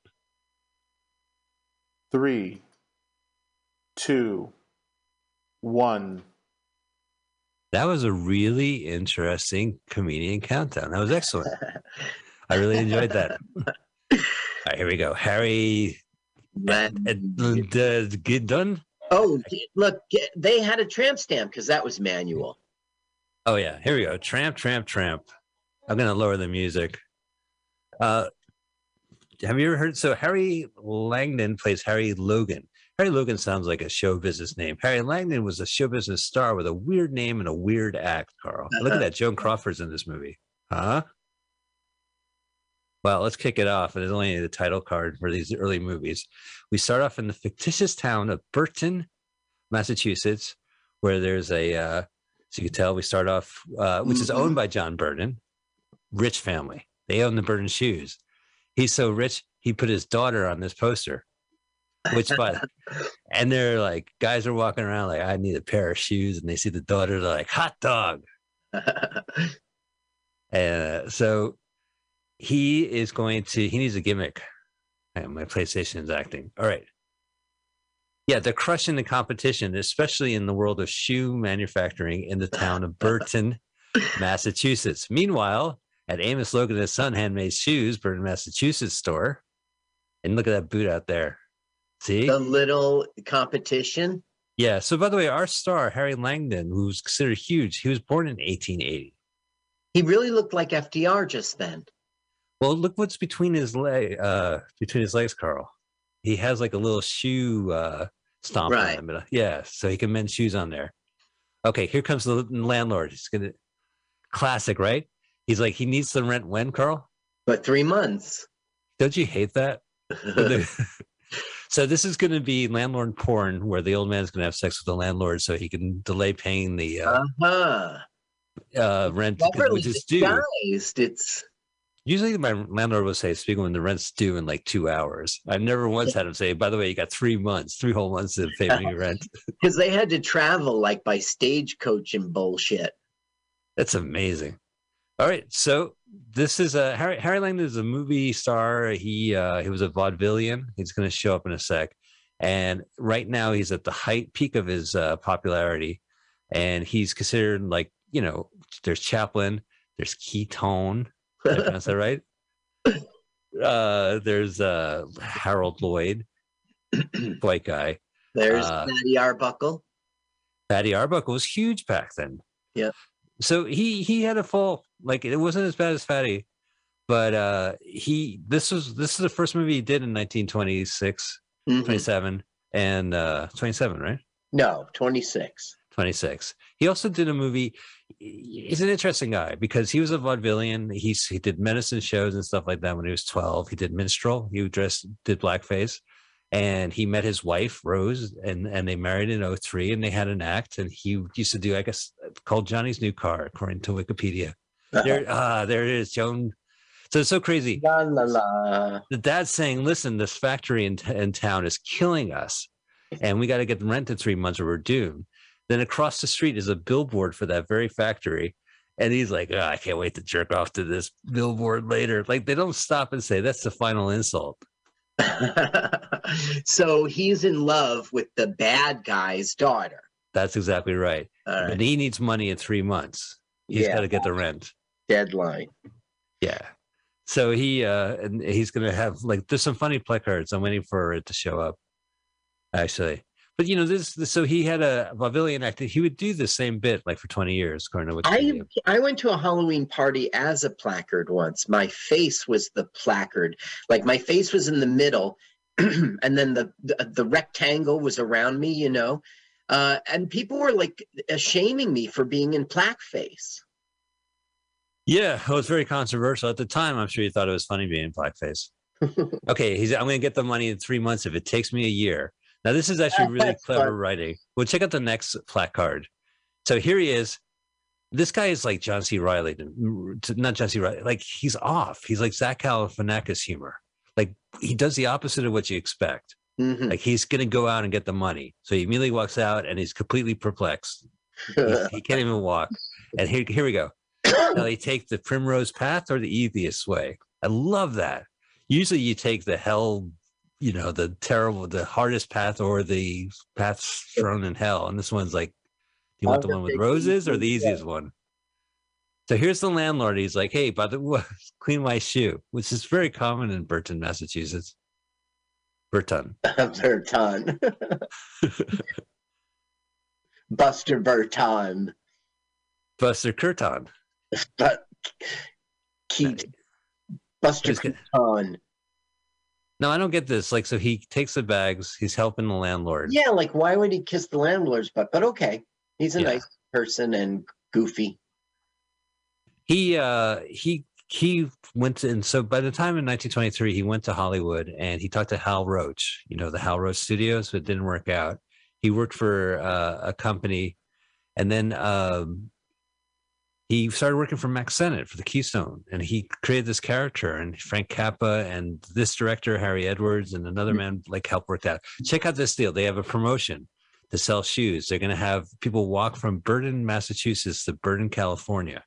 three, two, one. That was a really interesting comedian countdown. That was excellent. I really enjoyed that. All right, here we go. Harry. Uh, uh, get done. Oh, look, they had a tramp stamp because that was manual. Oh yeah, here we go. Tramp, tramp, tramp. I'm gonna lower the music. Uh, have you ever heard? So Harry Langdon plays Harry Logan. Harry Logan sounds like a show business name. Harry Langdon was a show business star with a weird name and a weird act. Carl, look at that. Joan Crawford's in this movie, huh? Well, let's kick it off. There's only the title card for these early movies. We start off in the fictitious town of Burton, Massachusetts, where there's a, uh, so you can tell we start off, uh, which is owned by John Burton, rich family. They own the Burton shoes. He's so rich, he put his daughter on this poster, which, by and they're like, guys are walking around like, I need a pair of shoes. And they see the daughter, they're like, hot dog. And uh, so he is going to, he needs a gimmick. And my PlayStation is acting. All right. Yeah, they're crushing the competition, especially in the world of shoe manufacturing in the town of Burton, Massachusetts. Meanwhile, at Amos Logan and his son handmade shoes, Burton, Massachusetts store. And look at that boot out there. See? The little competition. Yeah. So, by the way, our star, Harry Langdon, who's considered huge, he was born in 1880. He really looked like FDR just then. Well, look what's between his leg, uh, between his legs, Carl. He has like a little shoe uh, stomp Right. in the middle. Yeah, so he can mend shoes on there. Okay, here comes the landlord. He's gonna classic, right? He's like, he needs the rent when, Carl? But three months. Don't you hate that? so this is going to be landlord porn, where the old man's going to have sex with the landlord so he can delay paying the uh, Uh-huh. uh, rent, which is due. disguised. It's Usually, my landlord will say, "Speaking when the rent's due in like two hours." I've never once had him say, "By the way, you got three months, three whole months to pay me rent." because they had to travel like by stagecoach and bullshit. That's amazing. All right, so this is a Harry Harry Langdon is a movie star. He uh, he was a vaudevillian. He's going to show up in a sec, and right now he's at the height peak of his uh, popularity, and he's considered like you know there's Chaplin, there's Keystone. Did I pronounce that right? Uh, there's uh, Harold Lloyd, white guy. There's Uh, Matty Arbuckle. Patty Arbuckle was huge back then. Yeah. So he he had a fall like it wasn't as bad as Fatty, but uh he this was this is the first movie he did in 1926, Mhm. 27 and uh 27, right? No, 26. 26. He also did a movie. He's an interesting guy because he was a vaudevillian. He's he did medicine shows and stuff like that when he was 12. He did minstrel. He dressed did blackface, and he met his wife Rose, and and they married in 03, and they had an act. And he used to do, I guess, called Johnny's New Car, according to Wikipedia. There, ah, there it is, Joan. So it's so crazy. La la la. The dad's saying, "Listen, this factory in, in town is killing us, and we got to get the rent in three months, or we're doomed." Then across the street is a billboard for that very factory, and he's like, "Ah, "I can't wait to jerk off to this billboard later." Like they don't stop and say that's the final insult. so he's in love with the bad guy's daughter. That's exactly right. Right. And he needs money in three months. He's Yeah. got to get the rent. Deadline. Yeah. So he uh and he's gonna have like there's some funny placards. I'm waiting for it to show up. Actually. But you know, this, this so he had a vaudevillian act. That he would do the same bit like for 20 years, according to Wikipedia. I I went to a Halloween party as a placard once. My face was the placard. Like my face was in the middle, and then the, the the rectangle was around me. You know, uh, and people were like shaming me for being in blackface. Yeah, it was very controversial at the time. I'm sure you thought it was funny being in blackface. okay, he's I'm gonna get the money in three months if it takes me a year. Now this is actually really clever writing. Well, check out the next placard. So here he is. This guy is like John C. Reilly, not John C. Reilly. Like he's off. He's like Zach Galifianakis humor. Like he does the opposite of what you expect. Mhm. Like he's gonna go out and get the money. So he immediately walks out and he's completely perplexed. He, he can't even walk. And here, here we go. Now they take the primrose path or the easiest way. I love that. Usually you take the hell you know the terrible, the hardest path or the path thrown in hell. And this one's like, do you want the one with roses or the easiest one? So here's the landlord. He's like, hey, by the way, clean my shoe, which is very common in Burton, Massachusetts. Burton. Burton. Buster Burton. Buster Curton. But. Buster Burton. No, I don't get this. Like, so he takes the bags. He's helping the landlord. Yeah, like why would he kiss the landlord's butt? But okay, he's a Yeah. nice person and goofy. he uh he he went to, and so by the time in 1923 he went to hollywood and he talked to hal roach you know the hal roach studios but it didn't work out he worked for uh, a company and then um he started working for max sennett for the keystone and he created this character and frank capra and this director harry edwards and another mm-hmm. man like helped work that. Check out this deal. They have a promotion to sell shoes. They're going to have people walk from burton massachusetts to burton california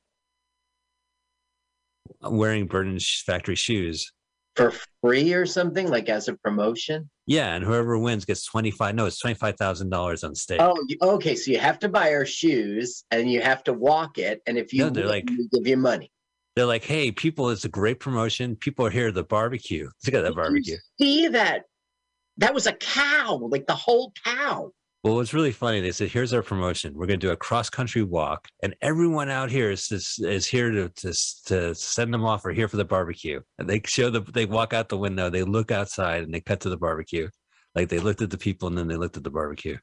wearing Burton factory shoes. For free or something, like as a promotion? Yeah, and whoever wins gets twenty five. No, it's twenty five thousand dollars on stage Oh, okay. So you have to buy our shoes and you have to walk it. And if you No, they're win, like- we give you money. They're like, "Hey, people, it's a great promotion. People are here at the barbecue. Look at that barbecue." See that? That was a cow, like the whole cow. Well, what's really funny, they said, "Here's our promotion. We're going to do a cross country walk, and everyone out here is is, is here to, to to send them off or here for the barbecue." And they show the they walk out the window, they look outside, and they cut to the barbecue. Like they looked at the people and then they looked at the barbecue.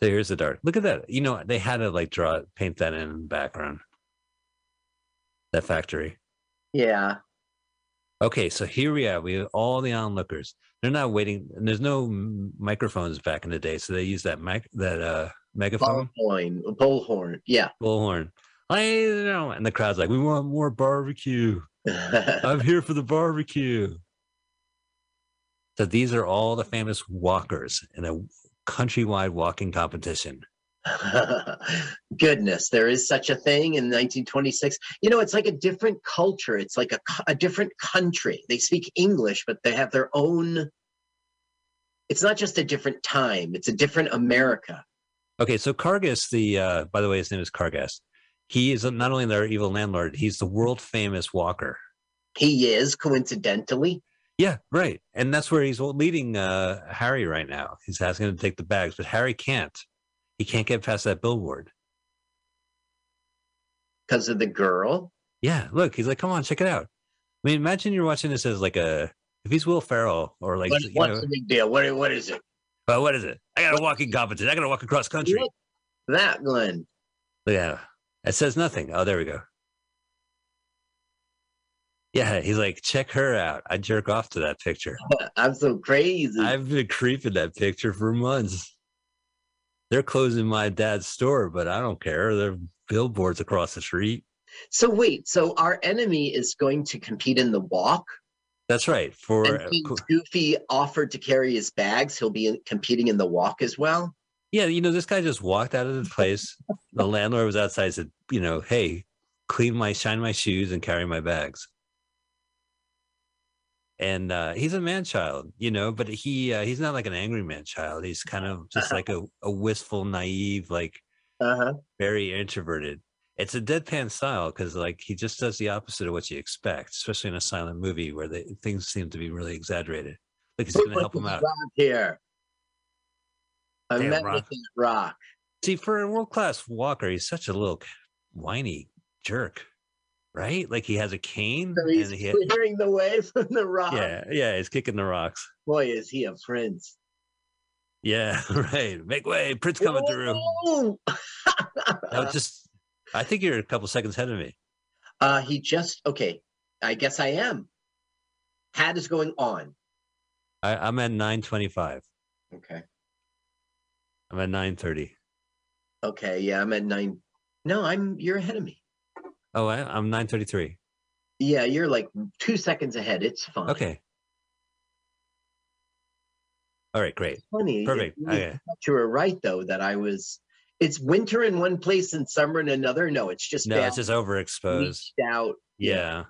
So here's the dart. Look at that. You know, they had to like draw paint that in the background. That factory. Yeah. Okay, so here we are. We have all the onlookers. They're not waiting, and there's no microphones back in the day, so they use that mic, that uh, megaphone, Bullhorn. Bullhorn. Yeah. bullhorn. I know, and the crowd's like, "We want more barbecue. I'm here for the barbecue." So these are all the famous walkers in a countrywide walking competition. Goodness, there is such a thing in 1926. You know, it's like a different culture. It's like a, a different country. They speak English, but they have their own. It's not just a different time, it's a different America. Okay, so Kargas, the uh, by the way, his name is Kargas. He is not only their evil landlord; he's the world famous walker. He is coincidentally. Yeah, right. And that's where he's leading uh, Harry right now. He's asking him to take the bags, but Harry can't. He can't get past that billboard. Because of the girl? Yeah, look, he's like, come on, check it out. I mean, imagine you're watching this as like a, if he's Will Ferrell or like, What- you what's know, the big deal? What, what is it? well, what is it? I got a walking competition. I got to walk across country. Look, that one. Yeah, it says nothing. Oh, there we go. Yeah, he's like, check her out. I jerk off to that picture. I'm so crazy. I've been creeping that picture for months. They're closing my dad's store, but I don't care. There are billboards across the street. So wait, so our enemy is going to compete in the walk, That's right. For and uh, co- Goofy offered to carry his bags, he'll be in- competing in the walk as well. yeah, you know, this guy just walked out of the place. the landlord was outside. Said, you know, hey, clean my, shine my shoes, and carry my bags. And uh, he's a man child, you know, but he uh, he's not like an angry man child. He's kind of just like a, a wistful, naive, like Uh-huh. very introverted. It's a deadpan style because like he just does the opposite of what you expect, especially in a silent movie where the things seem to be really exaggerated. Like he's going to help him out. Here. I Damn, met Rock. rock. See, for a world class walker, he's such a little whiny jerk, right? Like he has a cane So he's and he, clearing the way from the rock. yeah, yeah, he's kicking the rocks. Boy, is he a prince. Yeah, right. Make way, Prince coming through. Whoa! No, just, I think you're a couple seconds ahead of me. Uh, he just okay. I guess I am. Hat is going on. I, I'm at 925. Okay. I'm at 930. Okay. Yeah, I'm at nine. No, I'm. You're ahead of me. Oh, I, I'm 933. Yeah, you're like two seconds ahead. It's fine. Okay. All right, great. Funny. it Perfect. really Okay. You were right though that I was. It's winter in one place and summer in another. No, it's just No, it's just overexposed. out. Yeah.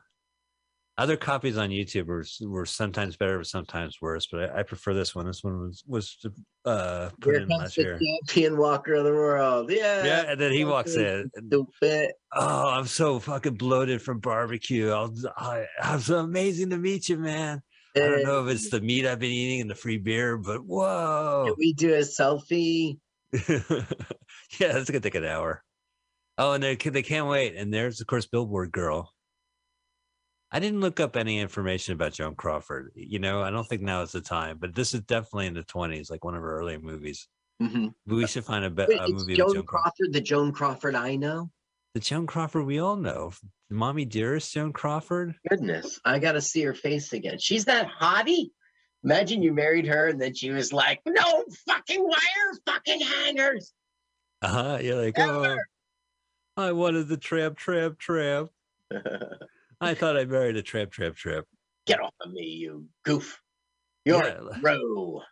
Other copies on YouTube were were sometimes better, but sometimes worse. But I, I prefer this one. This one was was uh, put Here in last the year. champion walker of the world. Yeah. Yeah, and then he walks in. Stupid. Oh, I'm so fucking bloated from barbecue. I'll, I, I'm so amazing to meet you, man. I don't know if it's the meat I've been eating and the free beer, but whoa. Can we do a selfie? yeah, that's gonna take an hour. Oh, and they they can't wait. And there's of course Billboard Girl. I didn't look up any information about Joan Crawford. You know, I don't think now is the time, but this is definitely in the 20s, like one of her earlier movies. Mhm. We should find a, be- Wait, a movie Joan Joan Crawford. Crawford, the Joan Crawford I know. The Joan Crawford we all know, Mommy Dearest Joan Crawford. Goodness, I gotta see her face again. She's that hottie. Imagine you married her and then she was like, "No fucking wire, fucking hangers." Uh huh. You're like, oh, I wanted the tramp, tramp, tramp. I thought I married a tramp, tramp, tramp. Get off of me, you goof. You're Yeah. a bro.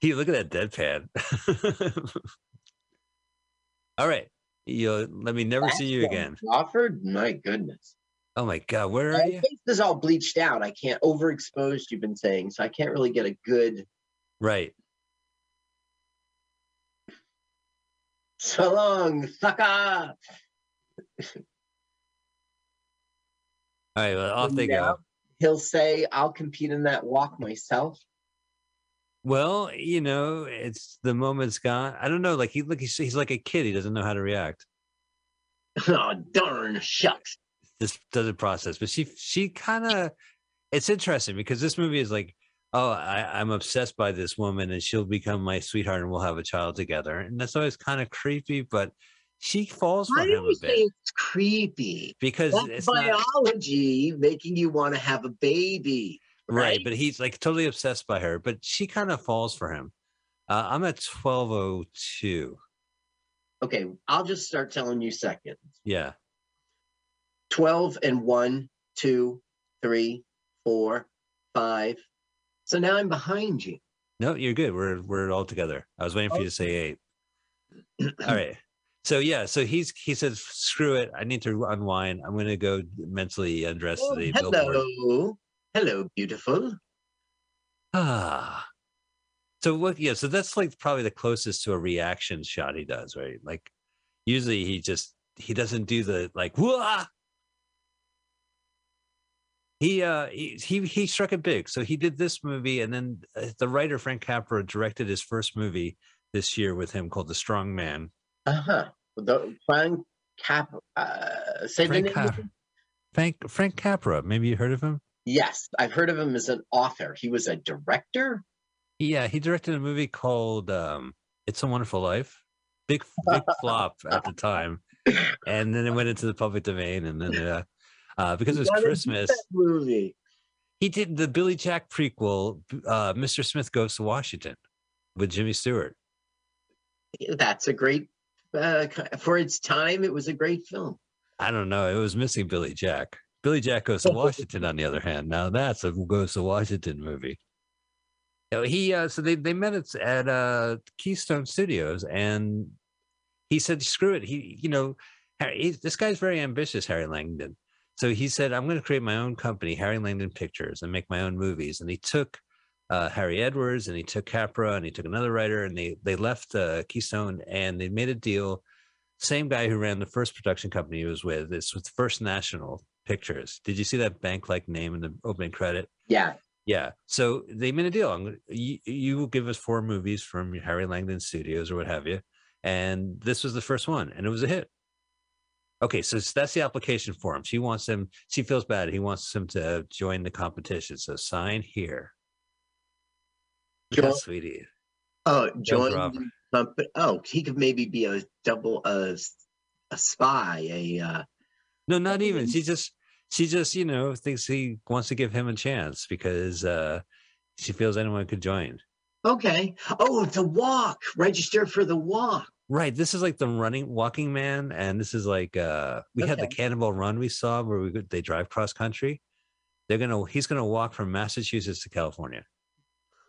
Hey, look at that deadpan. All right. You let me never see you again. Crawford, my goodness. Oh my god, where are you? face is all bleached out. I can't overexposed. You've been saying so. I can't really get a good. Right. So long, sucker. All right, well, off they go. He'll say, "I'll compete in that walk myself." Well, you know, it's the moment's gone. I don't know. Like he look, he's, he's like a kid. He doesn't know how to react. oh darn shucks. This doesn't process. But she she kind of it's interesting because this movie is like, oh, I, I'm obsessed by this woman and she'll become my sweetheart and we'll have a child together. And that's always kind of creepy, but she falls for Why him you a say bit it's creepy? because That's it's not biology making you want to have a baby. right. right? But he's like totally obsessed by her, but she kind of falls for him. Uh, I'm at 1202. Okay, I'll just start telling you seconds. Yeah. 12 and one, two, three, four, five. So now I'm behind you. No, you're good. We're we're all together. I was waiting for you to say eight. all right. So yeah, so he's he says, screw it. I need to unwind. I'm gonna go mentally undress Oh, the billboard. hello. Hello, beautiful. Ah. So what yeah, so that's like probably the closest to a reaction shot he does, right? Like usually he just he doesn't do the like whoa. He uh he, he he struck it big. So he did this movie and then uh, the writer Frank Capra directed his first movie this year with him called The Strong Man. Uh-huh. The Frank Cap uh say the name Cap- Frank Frank Capra, maybe you heard of him? Yes, I've heard of him as an author. He was a director. Yeah, he directed a movie called um, "It's a Wonderful Life." Big, big flop at the time, and then it went into the public domain, and then uh, uh, because it was Christmas, movie. he did the Billy Jack prequel, uh, "Mr. Smith Goes to Washington," with Jimmy Stewart. That's a great uh, for its time. It was a great film. I don't know, it was missing Billy Jack. Billy Jack Goes to Washington, on the other hand, now that's a Goes to Washington movie. You he uh, so they they met at, at uh, Keystone Studios, and he said, "Screw it." He, you know, Harry, he's, this guy's very ambitious, Harry Langdon. So he said, "I'm going to create my own company, Harry Langdon Pictures, and make my own movies." And he took uh, Harry Edwards, and he took Capra, and he took another writer, and they they left uh, Keystone, and they made a deal. Same guy who ran the first production company he was with. It's with First National Pictures. Did you see that bank-like name in the opening credit? Yeah. Yeah. So they made a deal. You, you will give us four movies from Harry Langdon Studios or what have you. And this was the first one, and it was a hit. Okay, so that's the application for him. She wants him. She feels bad. He wants him to join the competition. So sign here. How sweetie. Oh, join the company. Oh, he could maybe be a double a, a spy. A uh, No, not even. She just she just, you know, thinks he wants to give him a chance because uh she feels anyone could join. okay. Oh, the walk. Register for the walk. Right. This is like the running walking man, and this is like uh we had the Okay. cannonball run we saw where we could- they drive cross country. They're gonna he's gonna walk from Massachusetts to California.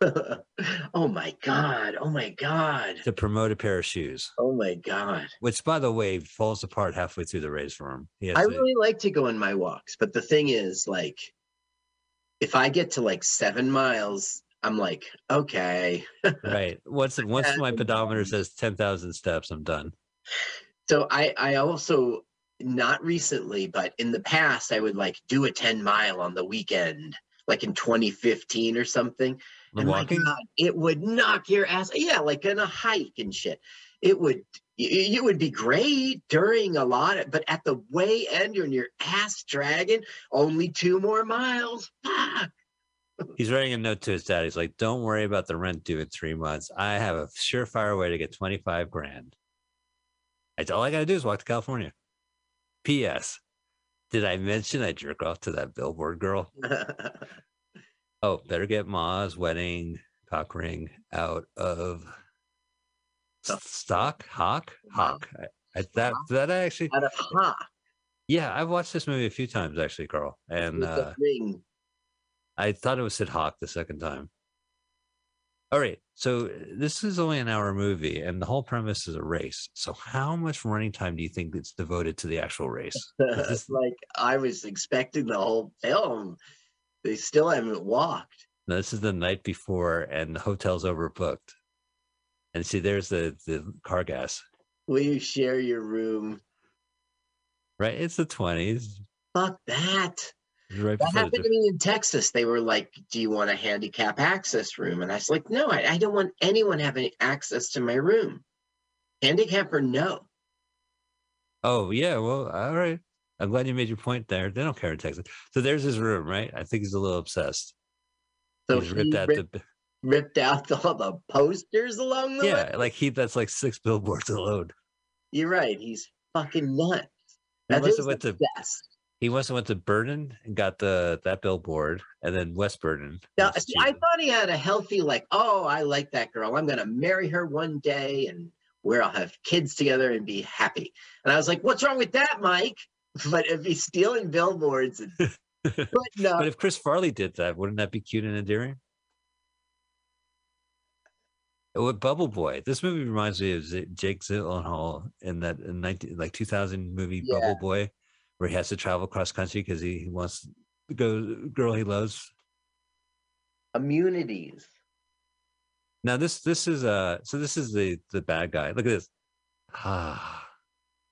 oh my god! Oh my god! to promote a pair of shoes, Oh my god! which, by the way, falls apart halfway through the race for him. I to- really like to go on my walks, but the thing is, like, if I get to like seven miles, I'm like, okay. right. Once once my pedometer says ten thousand steps, I'm done. So I I also not recently, but in the past, I would like do a 10 mile on the weekend, like in 2015 or something. And my walking? God, it would knock your ass. Yeah, like in a hike and shit. It would you would be great during a lot of, but at the way end, you're your ass dragging. Only two more miles. Fuck. He's writing a note to his dad. He's like, "Don't worry about the rent due in three months. I have a surefire way to get twenty five grand. That's all I got to do is walk to California." P.S. Did I mention I jerk off to that billboard girl? Oh, better get Ma's wedding cock ring out of stock. Hawk, hawk. I, I, that that I actually out of ha. Yeah, I've watched this movie a few times actually, Carl, and uh, ring. I thought it was Sid Hawk the second time. All right, so this is only an hour movie, and the whole premise is a race. So, how much running time do you think is devoted to the actual race? this- like I was expecting the whole film. They still haven't walked. No, this is the night before, and the hotel's overbooked. And see, there's the the Kargas, Will you share your room? right? It's the twenties, Fuck that. Right That happened to me in Texas. They were like, "Do you want a handicap access room?" And I was like, "No, I, I don't want anyone having access to my room. Handicap or no." Oh yeah, well, all right. I'm glad you made your point there. They don't care in Texas. So there's his room, right? I think he's a little obsessed. So he's ripped he out ripped, the ripped out all the posters along the way. yeah, like he that's like six billboards alone. You're right. He's fucking nuts. He That must have went to obsessed. He must have went to Burden and got the that billboard, and then West Burden. Now, see. I thought he had a healthy, like, oh, I like that girl. I'm gonna marry her one day, and where I'll have kids together and be happy. And I was like, what's wrong with that, Mike? But if he's stealing billboards and putting up, But if Chris Farley did that, wouldn't that be cute and endearing? Oh, with Bubble Boy, this movie reminds me of Jake Gyllenhaal in that in 19, like 2000 movie Yeah. Bubble Boy, where he has to travel cross country because he, wants to go girl he loves. immunities. Now this this is uh so this is the the bad guy. Look at this. Ah,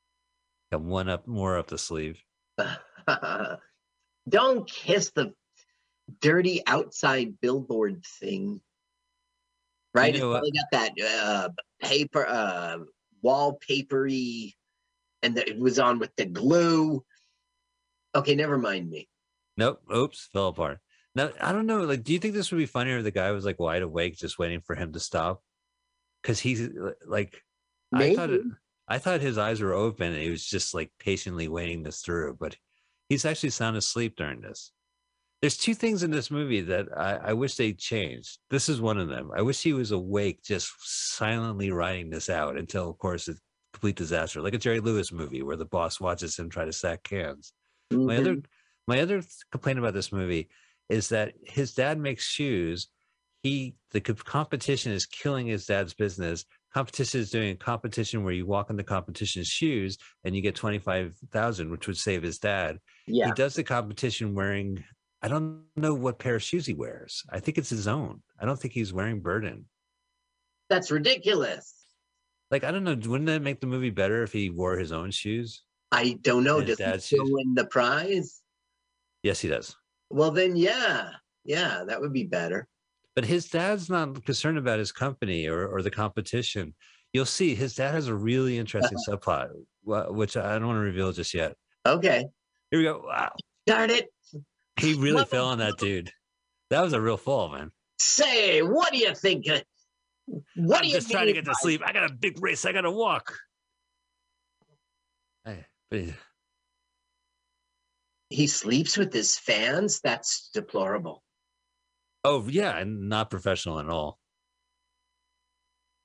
got one up more up the sleeve. Don't kiss the dirty outside billboard thing. Right? know it's got that uh, paper, uh, wallpapery, and the, it was on with the glue. Okay, never mind me. Nope. Oops. Fell apart. Now I don't know. Like, do you think this would be funnier if the guy was like wide awake, just waiting for him to stop? Because he's like, I thought it, I thought his eyes were open and he was just like patiently waiting this through, but he's actually sound asleep during this. There's two things in this movie that I, I wish they changed. This is one of them. I wish he was awake, just silently writing this out until, of course, it's a complete disaster, like a Jerry Lewis movie where the boss watches him try to sack cans. My other mm-hmm. my other complaint about this movie is that his dad makes shoes. He the competition is killing his dad's business. Competition is doing a competition where you walk in the competition's shoes and you get twenty five thousand, which would save his dad. Yeah. He does the competition wearing I don't know what pair of shoes he wears. I think it's his own. I don't think he's wearing Burden. That's ridiculous. Like I don't know. Wouldn't that make the movie better if he wore his own shoes? I don't know. His Does he still win the prize? Yes, he does. Well, then, yeah. Yeah, that would be better. but his dad's not concerned about his company or, or the competition. You'll see his dad has a really interesting uh-huh. subplot, which I don't want to reveal just yet. Okay. Here we go. Wow. Darn it. He really fell on that dude. That was a real fall, man. Say, what do you think? What I'm do you just trying to get to sleep. I got a big race. I got to walk. He- sleeps with his fans? That's deplorable. oh, yeah, and not professional at all.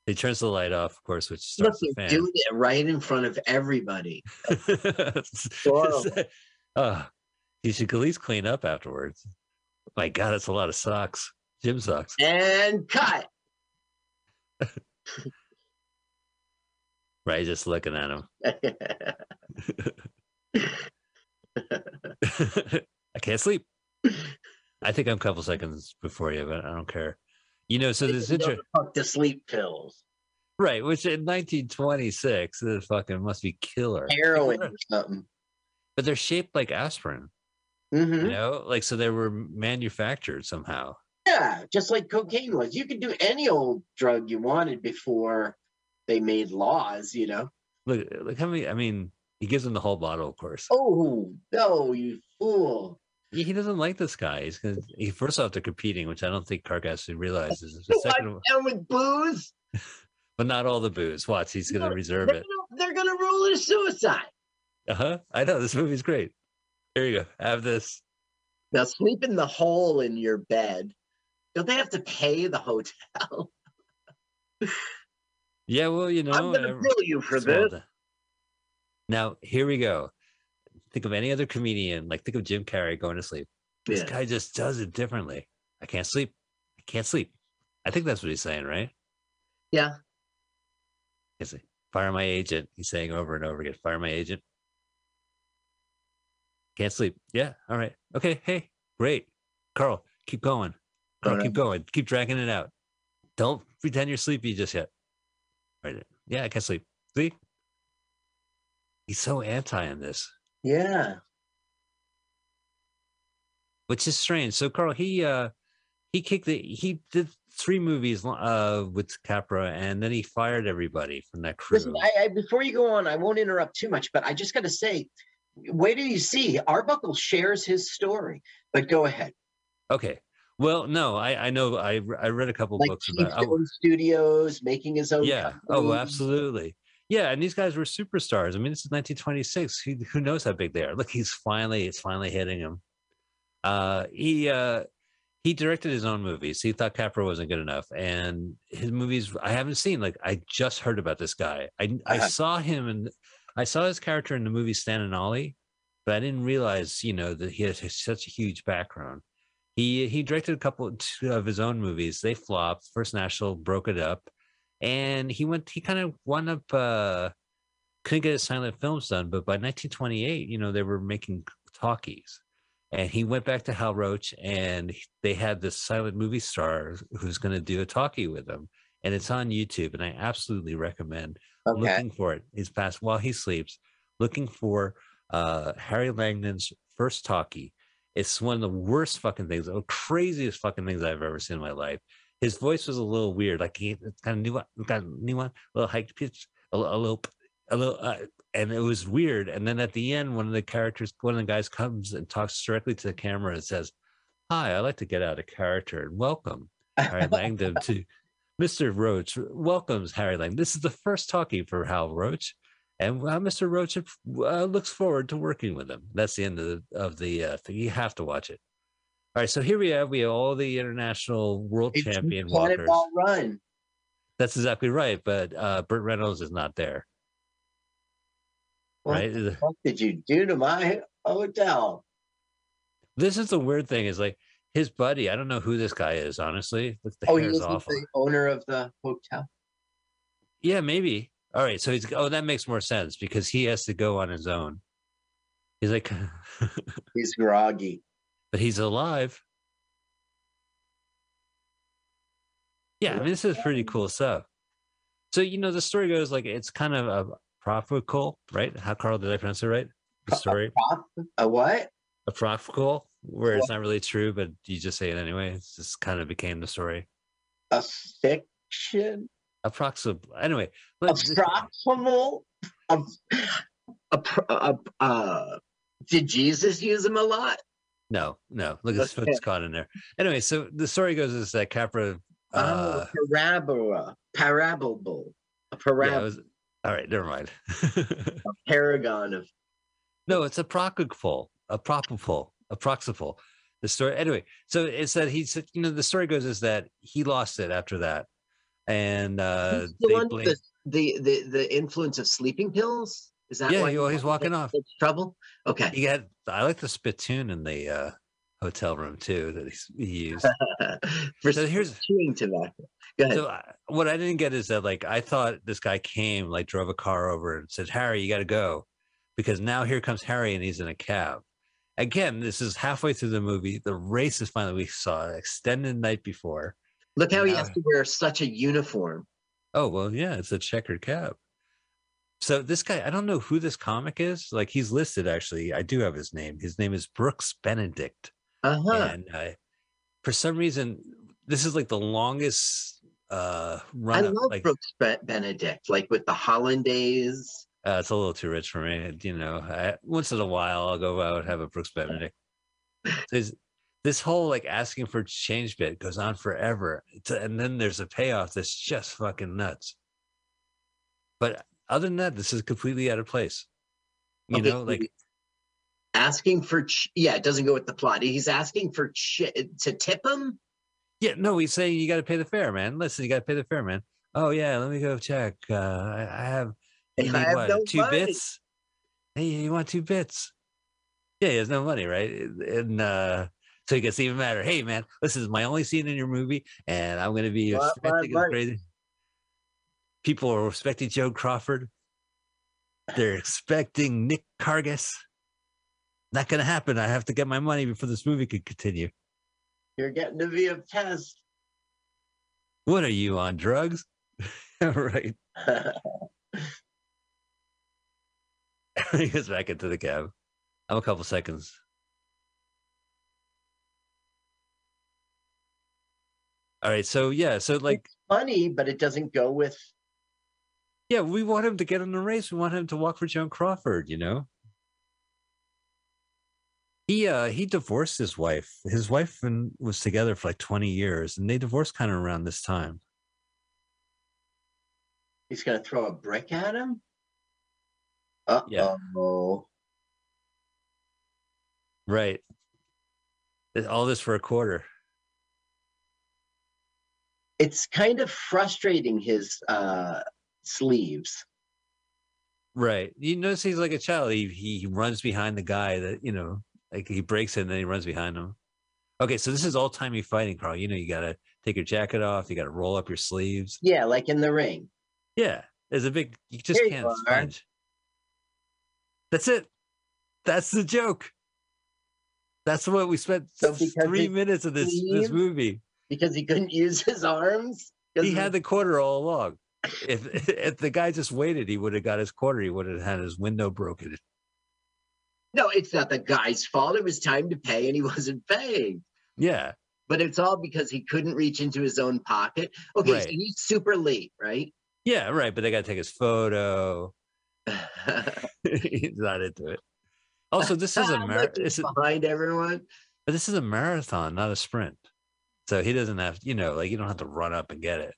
He turns the light off, of course, which Look, starts the fan. doing it right in front of everybody. oh, uh, you should at least clean up afterwards. My God, that's a lot of socks. Jim socks. And cut. Right, just looking at him. I can't sleep. I think I'm a couple seconds before you, but I don't care. You know, so this inter- Fuck the sleep pills. right, which in 1926, this fucking must be killer. Heroin or something. But they're shaped like aspirin. Mhm. You know, like so they were manufactured somehow. Yeah, just like cocaine was. You could do any old drug you wanted before they made laws, you know. Look, look how many. I mean, he gives him the whole bottle, of course. Oh no, you fool! He, he doesn't like this guy. He's gonna. He first off, they're competing, which I don't think Kargas realizes. The second, and with booze, but not all the booze. Watch, he's gonna reserve they're it. gonna, they're gonna rule it a suicide. Uh huh. I know this movie's great. Here you go. Have this. Now sleep in the hole in your bed. Don't they have to pay the hotel? Yeah, well, you know. I'm gonna ev- bill you for this. done. Now, here we go. Think of any other comedian, like think of Jim Carrey going to sleep. This Yeah. guy just does it differently. I can't sleep. I can't sleep. I think that's what he's saying, right? Yeah. Is he? Fire my agent. He's saying over and over again, fire my agent. Can't sleep. Yeah. All right. Okay. Hey, great. Carl, keep going. Carl, All keep going. Keep dragging it out. Don't pretend you're sleepy just yet. Yeah, I can't sleep. See? He's so anti in this, Yeah. which is strange. So Carl, he uh he kicked the he did three movies uh with Capra and then he fired everybody from that crew. Listen, I, I before you go on, I won't interrupt too much, but I just got to say, wait till you see Arbuckle shares his story. But go ahead. Okay. Well, no, I I know I I read a couple Like books about oh, Studios making his own. yeah. Oh, absolutely. Yeah, and these guys were superstars. I mean, this is 1926. Who, who knows how big they are? Look, he's finally it's finally hitting him. Uh, he uh, he directed his own movies. He thought Capra wasn't good enough, and his movies I haven't seen. Like I just heard about this guy. I I Uh-huh. saw him and I saw his character in the movie Stan and Ollie, but I didn't realize you know that he has such a huge background. He he directed a couple two of his own movies. They flopped. First National broke it up, and he went. He kind of wound up. Uh, couldn't get his silent films done, but by 1928, you know, they were making talkies, and he went back to Hal Roach, and they had this silent movie star who's going to do a talkie with him, and it's on YouTube, and I absolutely recommend Okay. looking for it. He's passed while he sleeps, looking for uh, Harry Langdon's first talkie. It's one of the worst fucking things, the craziest fucking things I've ever seen in my life. His voice was a little weird, like he kind of new, kind of new one, a little high pitch, a, a little, a little, uh, and it was weird. And then at the end, one of the characters, one of the guys comes and talks directly to the camera and says, "Hi, I'd like to get out of character and welcome Harry Langdon to Mr. Roach welcomes Harry Langdon. This is the first talkie for Hal Roach, and uh, Mr. Roach uh, looks forward to working with him. That's the end of the of the uh, thing. You have to watch it. All right, so here we have we have all the international world It's champion walkers. Run. That's exactly right, but uh, Burt Reynolds is not there. What Right? the fuck did you do to my hotel? This is the weird thing is like his buddy. I don't know who this guy is, honestly. The Oh, he the owner of the hotel. Yeah, maybe. All right. So he's oh, that makes more sense because he has to go on his own. He's like, He's groggy. but he's alive. Yeah, I mean, this is pretty cool stuff. So you know, the story goes like it's kind of a prophical, right? How Carl did I pronounce it right? The story, A what? a prophical, where it's not really true, but you just say it anyway. It's just kind of became the story. A fiction? Approximate. Anyway, A but proximal? A, a, pro- a, uh, did Jesus use him a lot? no, no. Look at Okay. what's caught in there. Anyway, so the story goes is that Capra. Uh, oh, parabola. Parabole. A yeah, parab- was, all right, never mind. a paragon of no, it's a propofol, a propofol, a proxifol. The story, anyway. So it's that he said, you know, the story goes is that he lost it after that, and uh, He's still they under blame. the, the, the, the influence of sleeping pills? Is that Yeah, why he- well, he's walking off. Trouble? Okay. He had. I like the spittoon in the uh, hotel room too that he's, he used. For so here's chewing tobacco. Go ahead. so I, what I didn't get is that like I thought this guy came like drove a car over and said Harry you got to go because now here comes Harry and he's in a cab. Again, this is halfway through the movie. The race is finally we saw extended night before. Look how he has to wear such a uniform. Oh well, yeah, it's a checkered cap. So this guy, I don't know who this comic is. Like he's listed actually. I do have his name. His name is Brooks Benedict. Uh-huh. And uh, for some reason, this is like the longest uh run. I love like Brooks Be- Benedict, like with the Hollandaise. uh, it's a little too rich for me. You know, I, once in a while I'll go out and have a Brooks Benedict. There's this whole like asking for change bit goes on forever, and then there's a payoff that's just fucking nuts. But other than that, this is completely out of place. You Okay, know, like asking for ch- yeah, it doesn't go with the plot. He's asking for ch- to tip him. Yeah, no, he's saying you got to pay the fare, man. Listen, you got to pay the fare, man. Oh yeah, let me go check. Uh, I, I have, you I have what, no two money. bits. Hey, you want two bits? Yeah, he has no money, right? And uh, so he gets even madder. Hey, man, this is my only scene in your movie, and I'm going to be Want expecting crazy. People are expecting Joe Crawford. They're expecting Nick Kargas. Not going to happen. I have to get my money before this movie can continue. You're getting to be a test. What are you on drugs? right. he goes back into the cab. I'm a couple seconds. All right. So yeah. So like Funny, but it doesn't go with. yeah, we want him to get in the race. We want him to walk for Joan Crawford. You know. He uh he divorced his wife. His wife and was together for like 20 years, and they divorced kind of around this time. He's gonna throw a brick at him. Uh oh. Right. All this for a quarter. It's kind of frustrating his uh sleeves. Right. You notice he's like a child. He he runs behind the guy that, you know, like he breaks it and then he runs behind him. Okay, so this is all timey fighting, Carl. You know, you gotta take your jacket off, you gotta roll up your sleeves. Yeah, like in the ring. Yeah. There's a big you just you can't sponge. That's it. That's the joke. That's what we spent So three minutes of this this movie. Because he couldn't use his arms. He had the quarter all along. If if the guy just waited, he would have got his quarter. He would have had his window broken. No, it's not the guy's fault. It was time to pay and he wasn't paying. Yeah. But it's all because he couldn't reach into his own pocket. Okay, so he's super late, right? Yeah, right. But they got to take his photo. He's not into it. Also, this is a I'm mar- looking behind everyone. but this is a marathon, not a sprint. So he doesn't have, you know, like you don't have to run up and get it.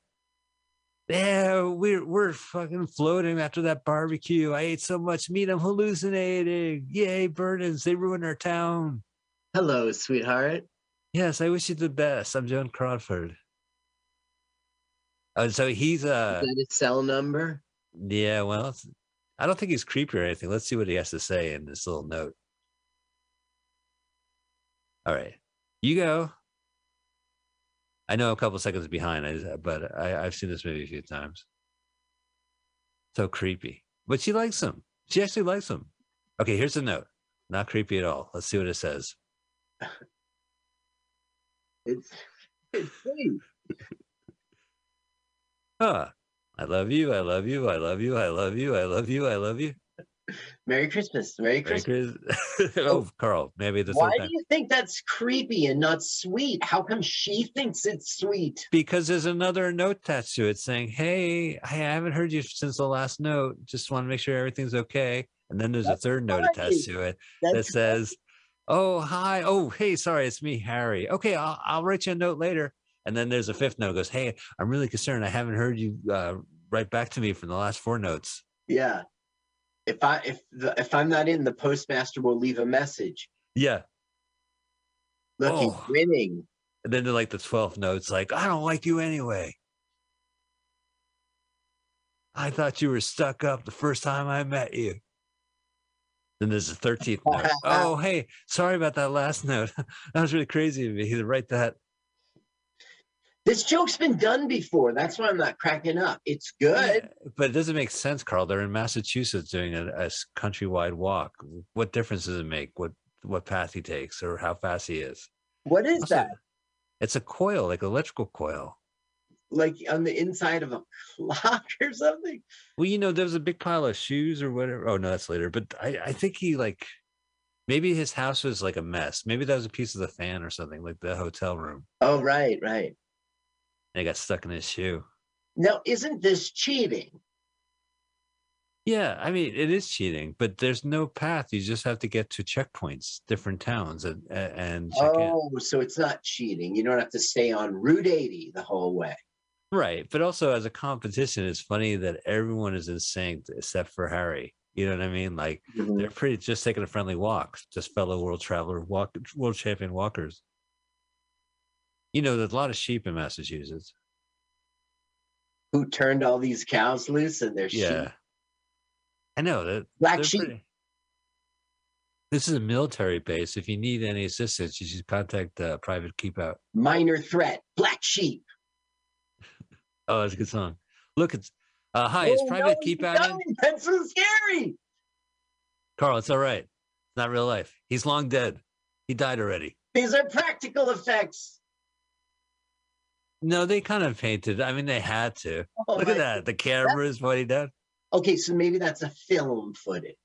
Yeah, we're we're fucking floating after that barbecue. I ate so much meat, I'm hallucinating. Yay, burdens! They ruined our town. Hello, sweetheart. Yes, I wish you the best. I'm Joan Crawford. Oh, so he's uh, Is that his cell number? yeah. Well, I don't think he's creepy or anything. Let's see what he has to say in this little note. All right, you go. I know a couple seconds behind, but I, I've seen this movie a few times. So creepy, but she likes him. She actually likes him. Okay, here's the note. Not creepy at all. Let's see what it says. It's it's sweet. Huh. I love you. I love you. I love you. I love you. I love you. I love you. Merry Christmas. Merry Merry Christmas. Chris- oh, Carl, maybe the Why do you think that's creepy and not sweet? How come she thinks it's sweet? Because there's another note attached to it saying, Hey, I haven't heard you since the last note. Just want to make sure everything's okay. And then there's That's a third note right. attached to it that That's says, Oh, hi. Oh, hey, sorry, it's me, Harry. Okay, I'll, I'll write you a note later. And then there's a fifth note goes, Hey, I'm really concerned. I haven't heard you uh, write back to me from the last four notes. Yeah. If I if the, if I'm not in, the postmaster will leave a message. Yeah. Look, Oh. he's winning. And then like the 12th note's like, I don't like you anyway. I thought you were stuck up the first time I met you. Then there's a 13th note. Oh, hey, sorry about that last note. that was really crazy of me to write that. This joke's been done before. That's why I'm not cracking up. It's good. Yeah, but it doesn't make sense, Carl. They're in Massachusetts doing a countrywide walk. What difference does it make what what path he takes or how fast he is? What is Also, that? It's a coil, like electrical coil. Like on the inside of a clock or something? Well, you know, there was a big pile of shoes or whatever. Oh no, that's later. But I, I think he like maybe his house was like a mess. Maybe that was a piece of the fan or something, like the hotel room. Oh, right, right. And it got stuck in his shoe. Now, isn't this cheating? Yeah, I mean it is cheating, but there's no path. You just have to get to checkpoints, different towns, and and check in. Oh, so it's not cheating. You don't have to stay on Route 80 the whole way. Right, but also as a competition, it's funny that everyone is in sync except for Harry. You know what I mean? Like Mm-hmm. they're pretty just taking a friendly walk, just fellow world traveler, walk, world champion walkers. You know, there's a lot of sheep in Massachusetts. Who turned all these cows loose and they're Yeah, sheep? I know that. Black sheep. pretty- This is a military base. If you need any assistance, you should contact uh, Private Keep Out. Minor threat. Black sheep. Oh, that's a good song. Look, it's uh, hi, is Oh, Private no, Keep Out in? That's so scary. Carl, it's all right. It's not real life. He's long dead. He died already. These are practical effects. No, they kind of painted. I mean, they had to. Oh Look at that. The cameras pointing down. Okay, so maybe that's a film footage.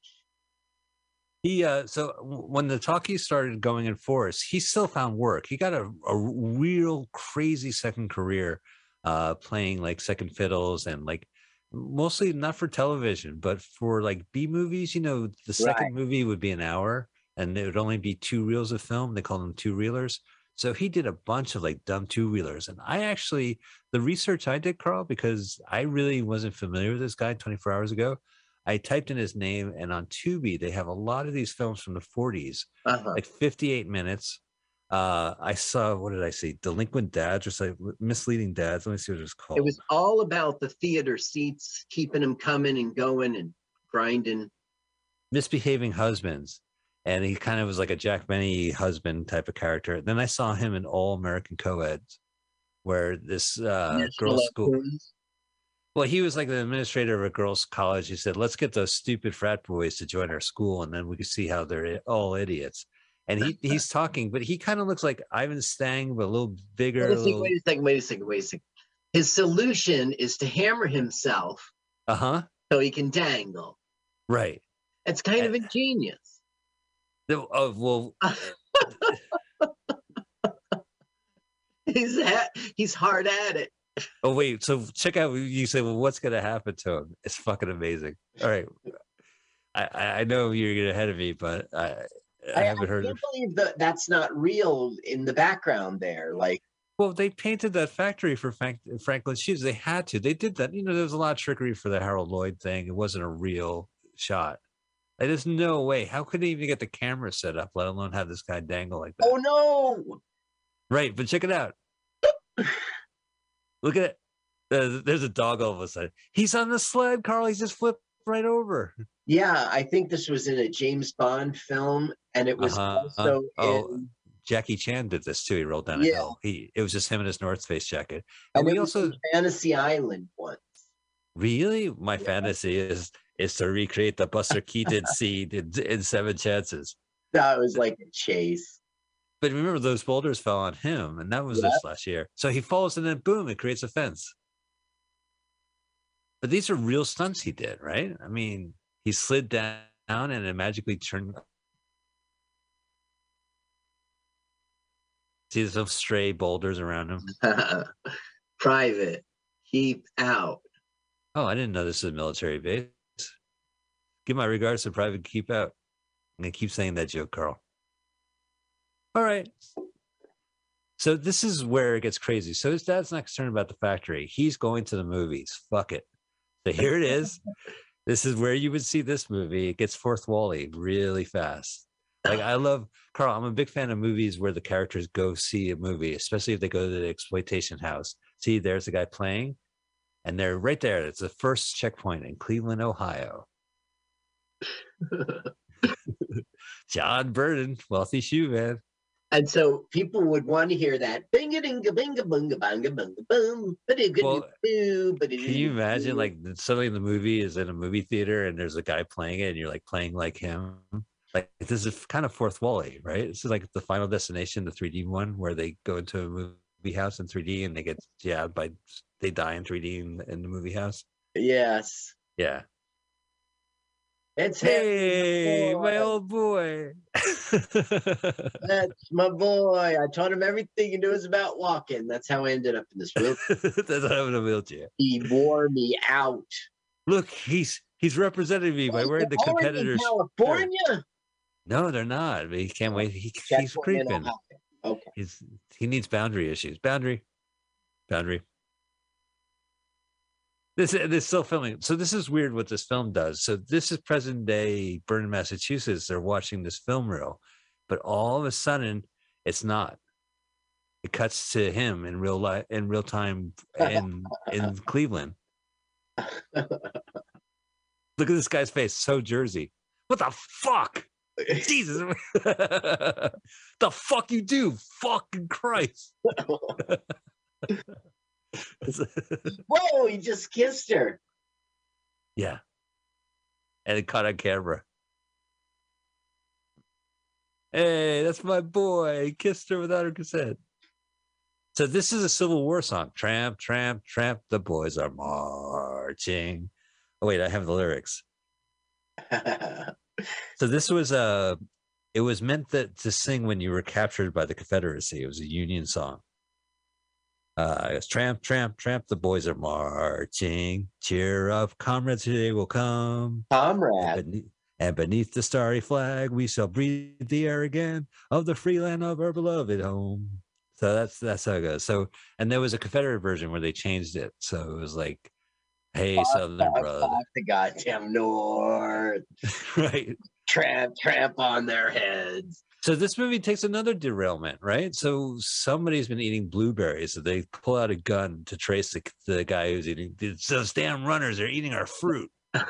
He uh so when the talkies started going in force, he still found work. He got a, a real crazy second career uh playing like second fiddles and like mostly not for television, but for like B movies, you know, the second Right. movie would be an hour and it would only be two reels of film. They call them two reelers. So he did a bunch of like dumb two wheelers. And I actually the research I did, Carl, because I really wasn't familiar with this guy 24 hours ago. I typed in his name, and on Tubi, they have a lot of these films from the 40s, Uh-huh. like 58 minutes. Uh, I saw, what did I see? Delinquent Dads, or like Misleading Dads. Let me see what it's called. It was all about the theater seats, keeping them coming and going and grinding. Misbehaving Husbands. And he kind of was like a Jack Benny husband type of character. Then I saw him in All American Co-eds, where this uh, girls' school. Well, he was like the administrator of a girls' college. He said, "Let's get those stupid frat boys to join our school, and then we can see how they're all idiots." And he he's talking, but he kind of looks like Ivan Stang, but a little bigger. Wait a little, wait a second, wait a second, wait a second. His solution is to hammer himself uh huh. so he can dangle. Right. It's kind of ingenious. The- Oh well, He's ha- he's hard at it. oh wait. So check out. You say, "Well, what's going to happen to him?" It's fucking amazing. All right. I I I know you're getting ahead of me, but I I I, I haven't heard. can't believe that that's not real in the background there. Like, Well, they painted that factory for Frank, Franklin Shoes. They had to. They did that. You know, there was a lot of trickery for the Harold Lloyd thing. It wasn't a real shot. Like, there's no way. How could they even get the camera set up, let alone have this guy dangle like that? oh no, Right, but check it out. Look at it. There's, there's a dog all of a sudden. He's on the sled, Carl. He's just flipped right over. yeah, I think this was in a James Bond film, and it was Uh-huh. also Oh, in, Jackie Chan did this too. He rolled down a Yeah. hill. He it was just him in his North Face jacket. and And we also Fantasy Island once. Really? My fantasy is is to recreate the Buster Keaton scene in, in Seven Chances. That was like a chase. But remember, those boulders fell on him, and that was Yeah. this last year. So he falls, and then boom, it creates a fence. But these are real stunts he did, right? I mean, he slid down and it magically turned. See some stray boulders around him. Private, keep out. Oh, I didn't know this is a military base. Give my regards to Private Keep Out. I'm gonna keep saying that joke, Carl. All right. So this is where it gets crazy. So his dad's not concerned about the factory. He's going to the movies. Fuck it. So here it is. this is where you would see this movie. It gets fourth wally really fast. Like I love Carl. I'm a big fan of movies where the characters go see a movie, especially if they go to the exploitation house. See, there's the guy playing, and they're right there. It's the first checkpoint in Cleveland, Ohio. John Burden, wealthy shoe man. And so people would want to hear that binga dinga binga bunga bunga bunga boom. Well, Can you imagine like in the movie is in a movie theater and there's a guy playing it and you're like playing like him? Like this is kind of fourth wally, right? This is like the final destination, the 3D one where they go into a movie house in 3D and they get jabbed by they die in 3D in, in the movie house. Yes. Yeah. It's him, Hey, boy. my old boy. That's my boy. I taught him everything he knows about walking. That's how I ended up in this wheel. That's how I'm in a wheelchair. he wore me out. Look, he's he's representing me by wearing the competitors. California. No, they're not. He can't wait. He, he's creeping. Okay. He's he needs boundary issues. Boundary, boundary. This uh, they're still filming. So this is weird what this film does. So this is present day Burn, Massachusetts. They're watching this film reel, but all of a sudden it's not. It cuts to him in real life in real time in in Cleveland. Look at this guy's face, so Jersey. What the fuck? Jesus. the fuck you do? Fucking Christ. Whoa, he just kissed her. yeah. And it caught on camera. Hey, that's my boy. He kissed her without her consent. So this is a Civil War song. Tramp, tramp, tramp. The boys are marching. Oh wait, I have the lyrics. So this was a. It was meant that to sing when you were captured by the Confederacy. It was a Union song. Uh, it's tramp, tramp, tramp. The boys are marching. Cheer up, comrades! Today will come. Comrade. And beneath, and beneath the starry flag, we shall breathe the air again of the free land of our beloved home. So that's that's how it goes. So and there was a Confederate version where they changed it. So it was like, "Hey, Southern brother," the goddamn North. right? Tramp, tramp on their heads. So this movie takes another derailment, right? So somebody's been eating blueberries, so they pull out a gun to trace the, the guy who's eating. Those damn runners are eating our fruit.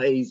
He's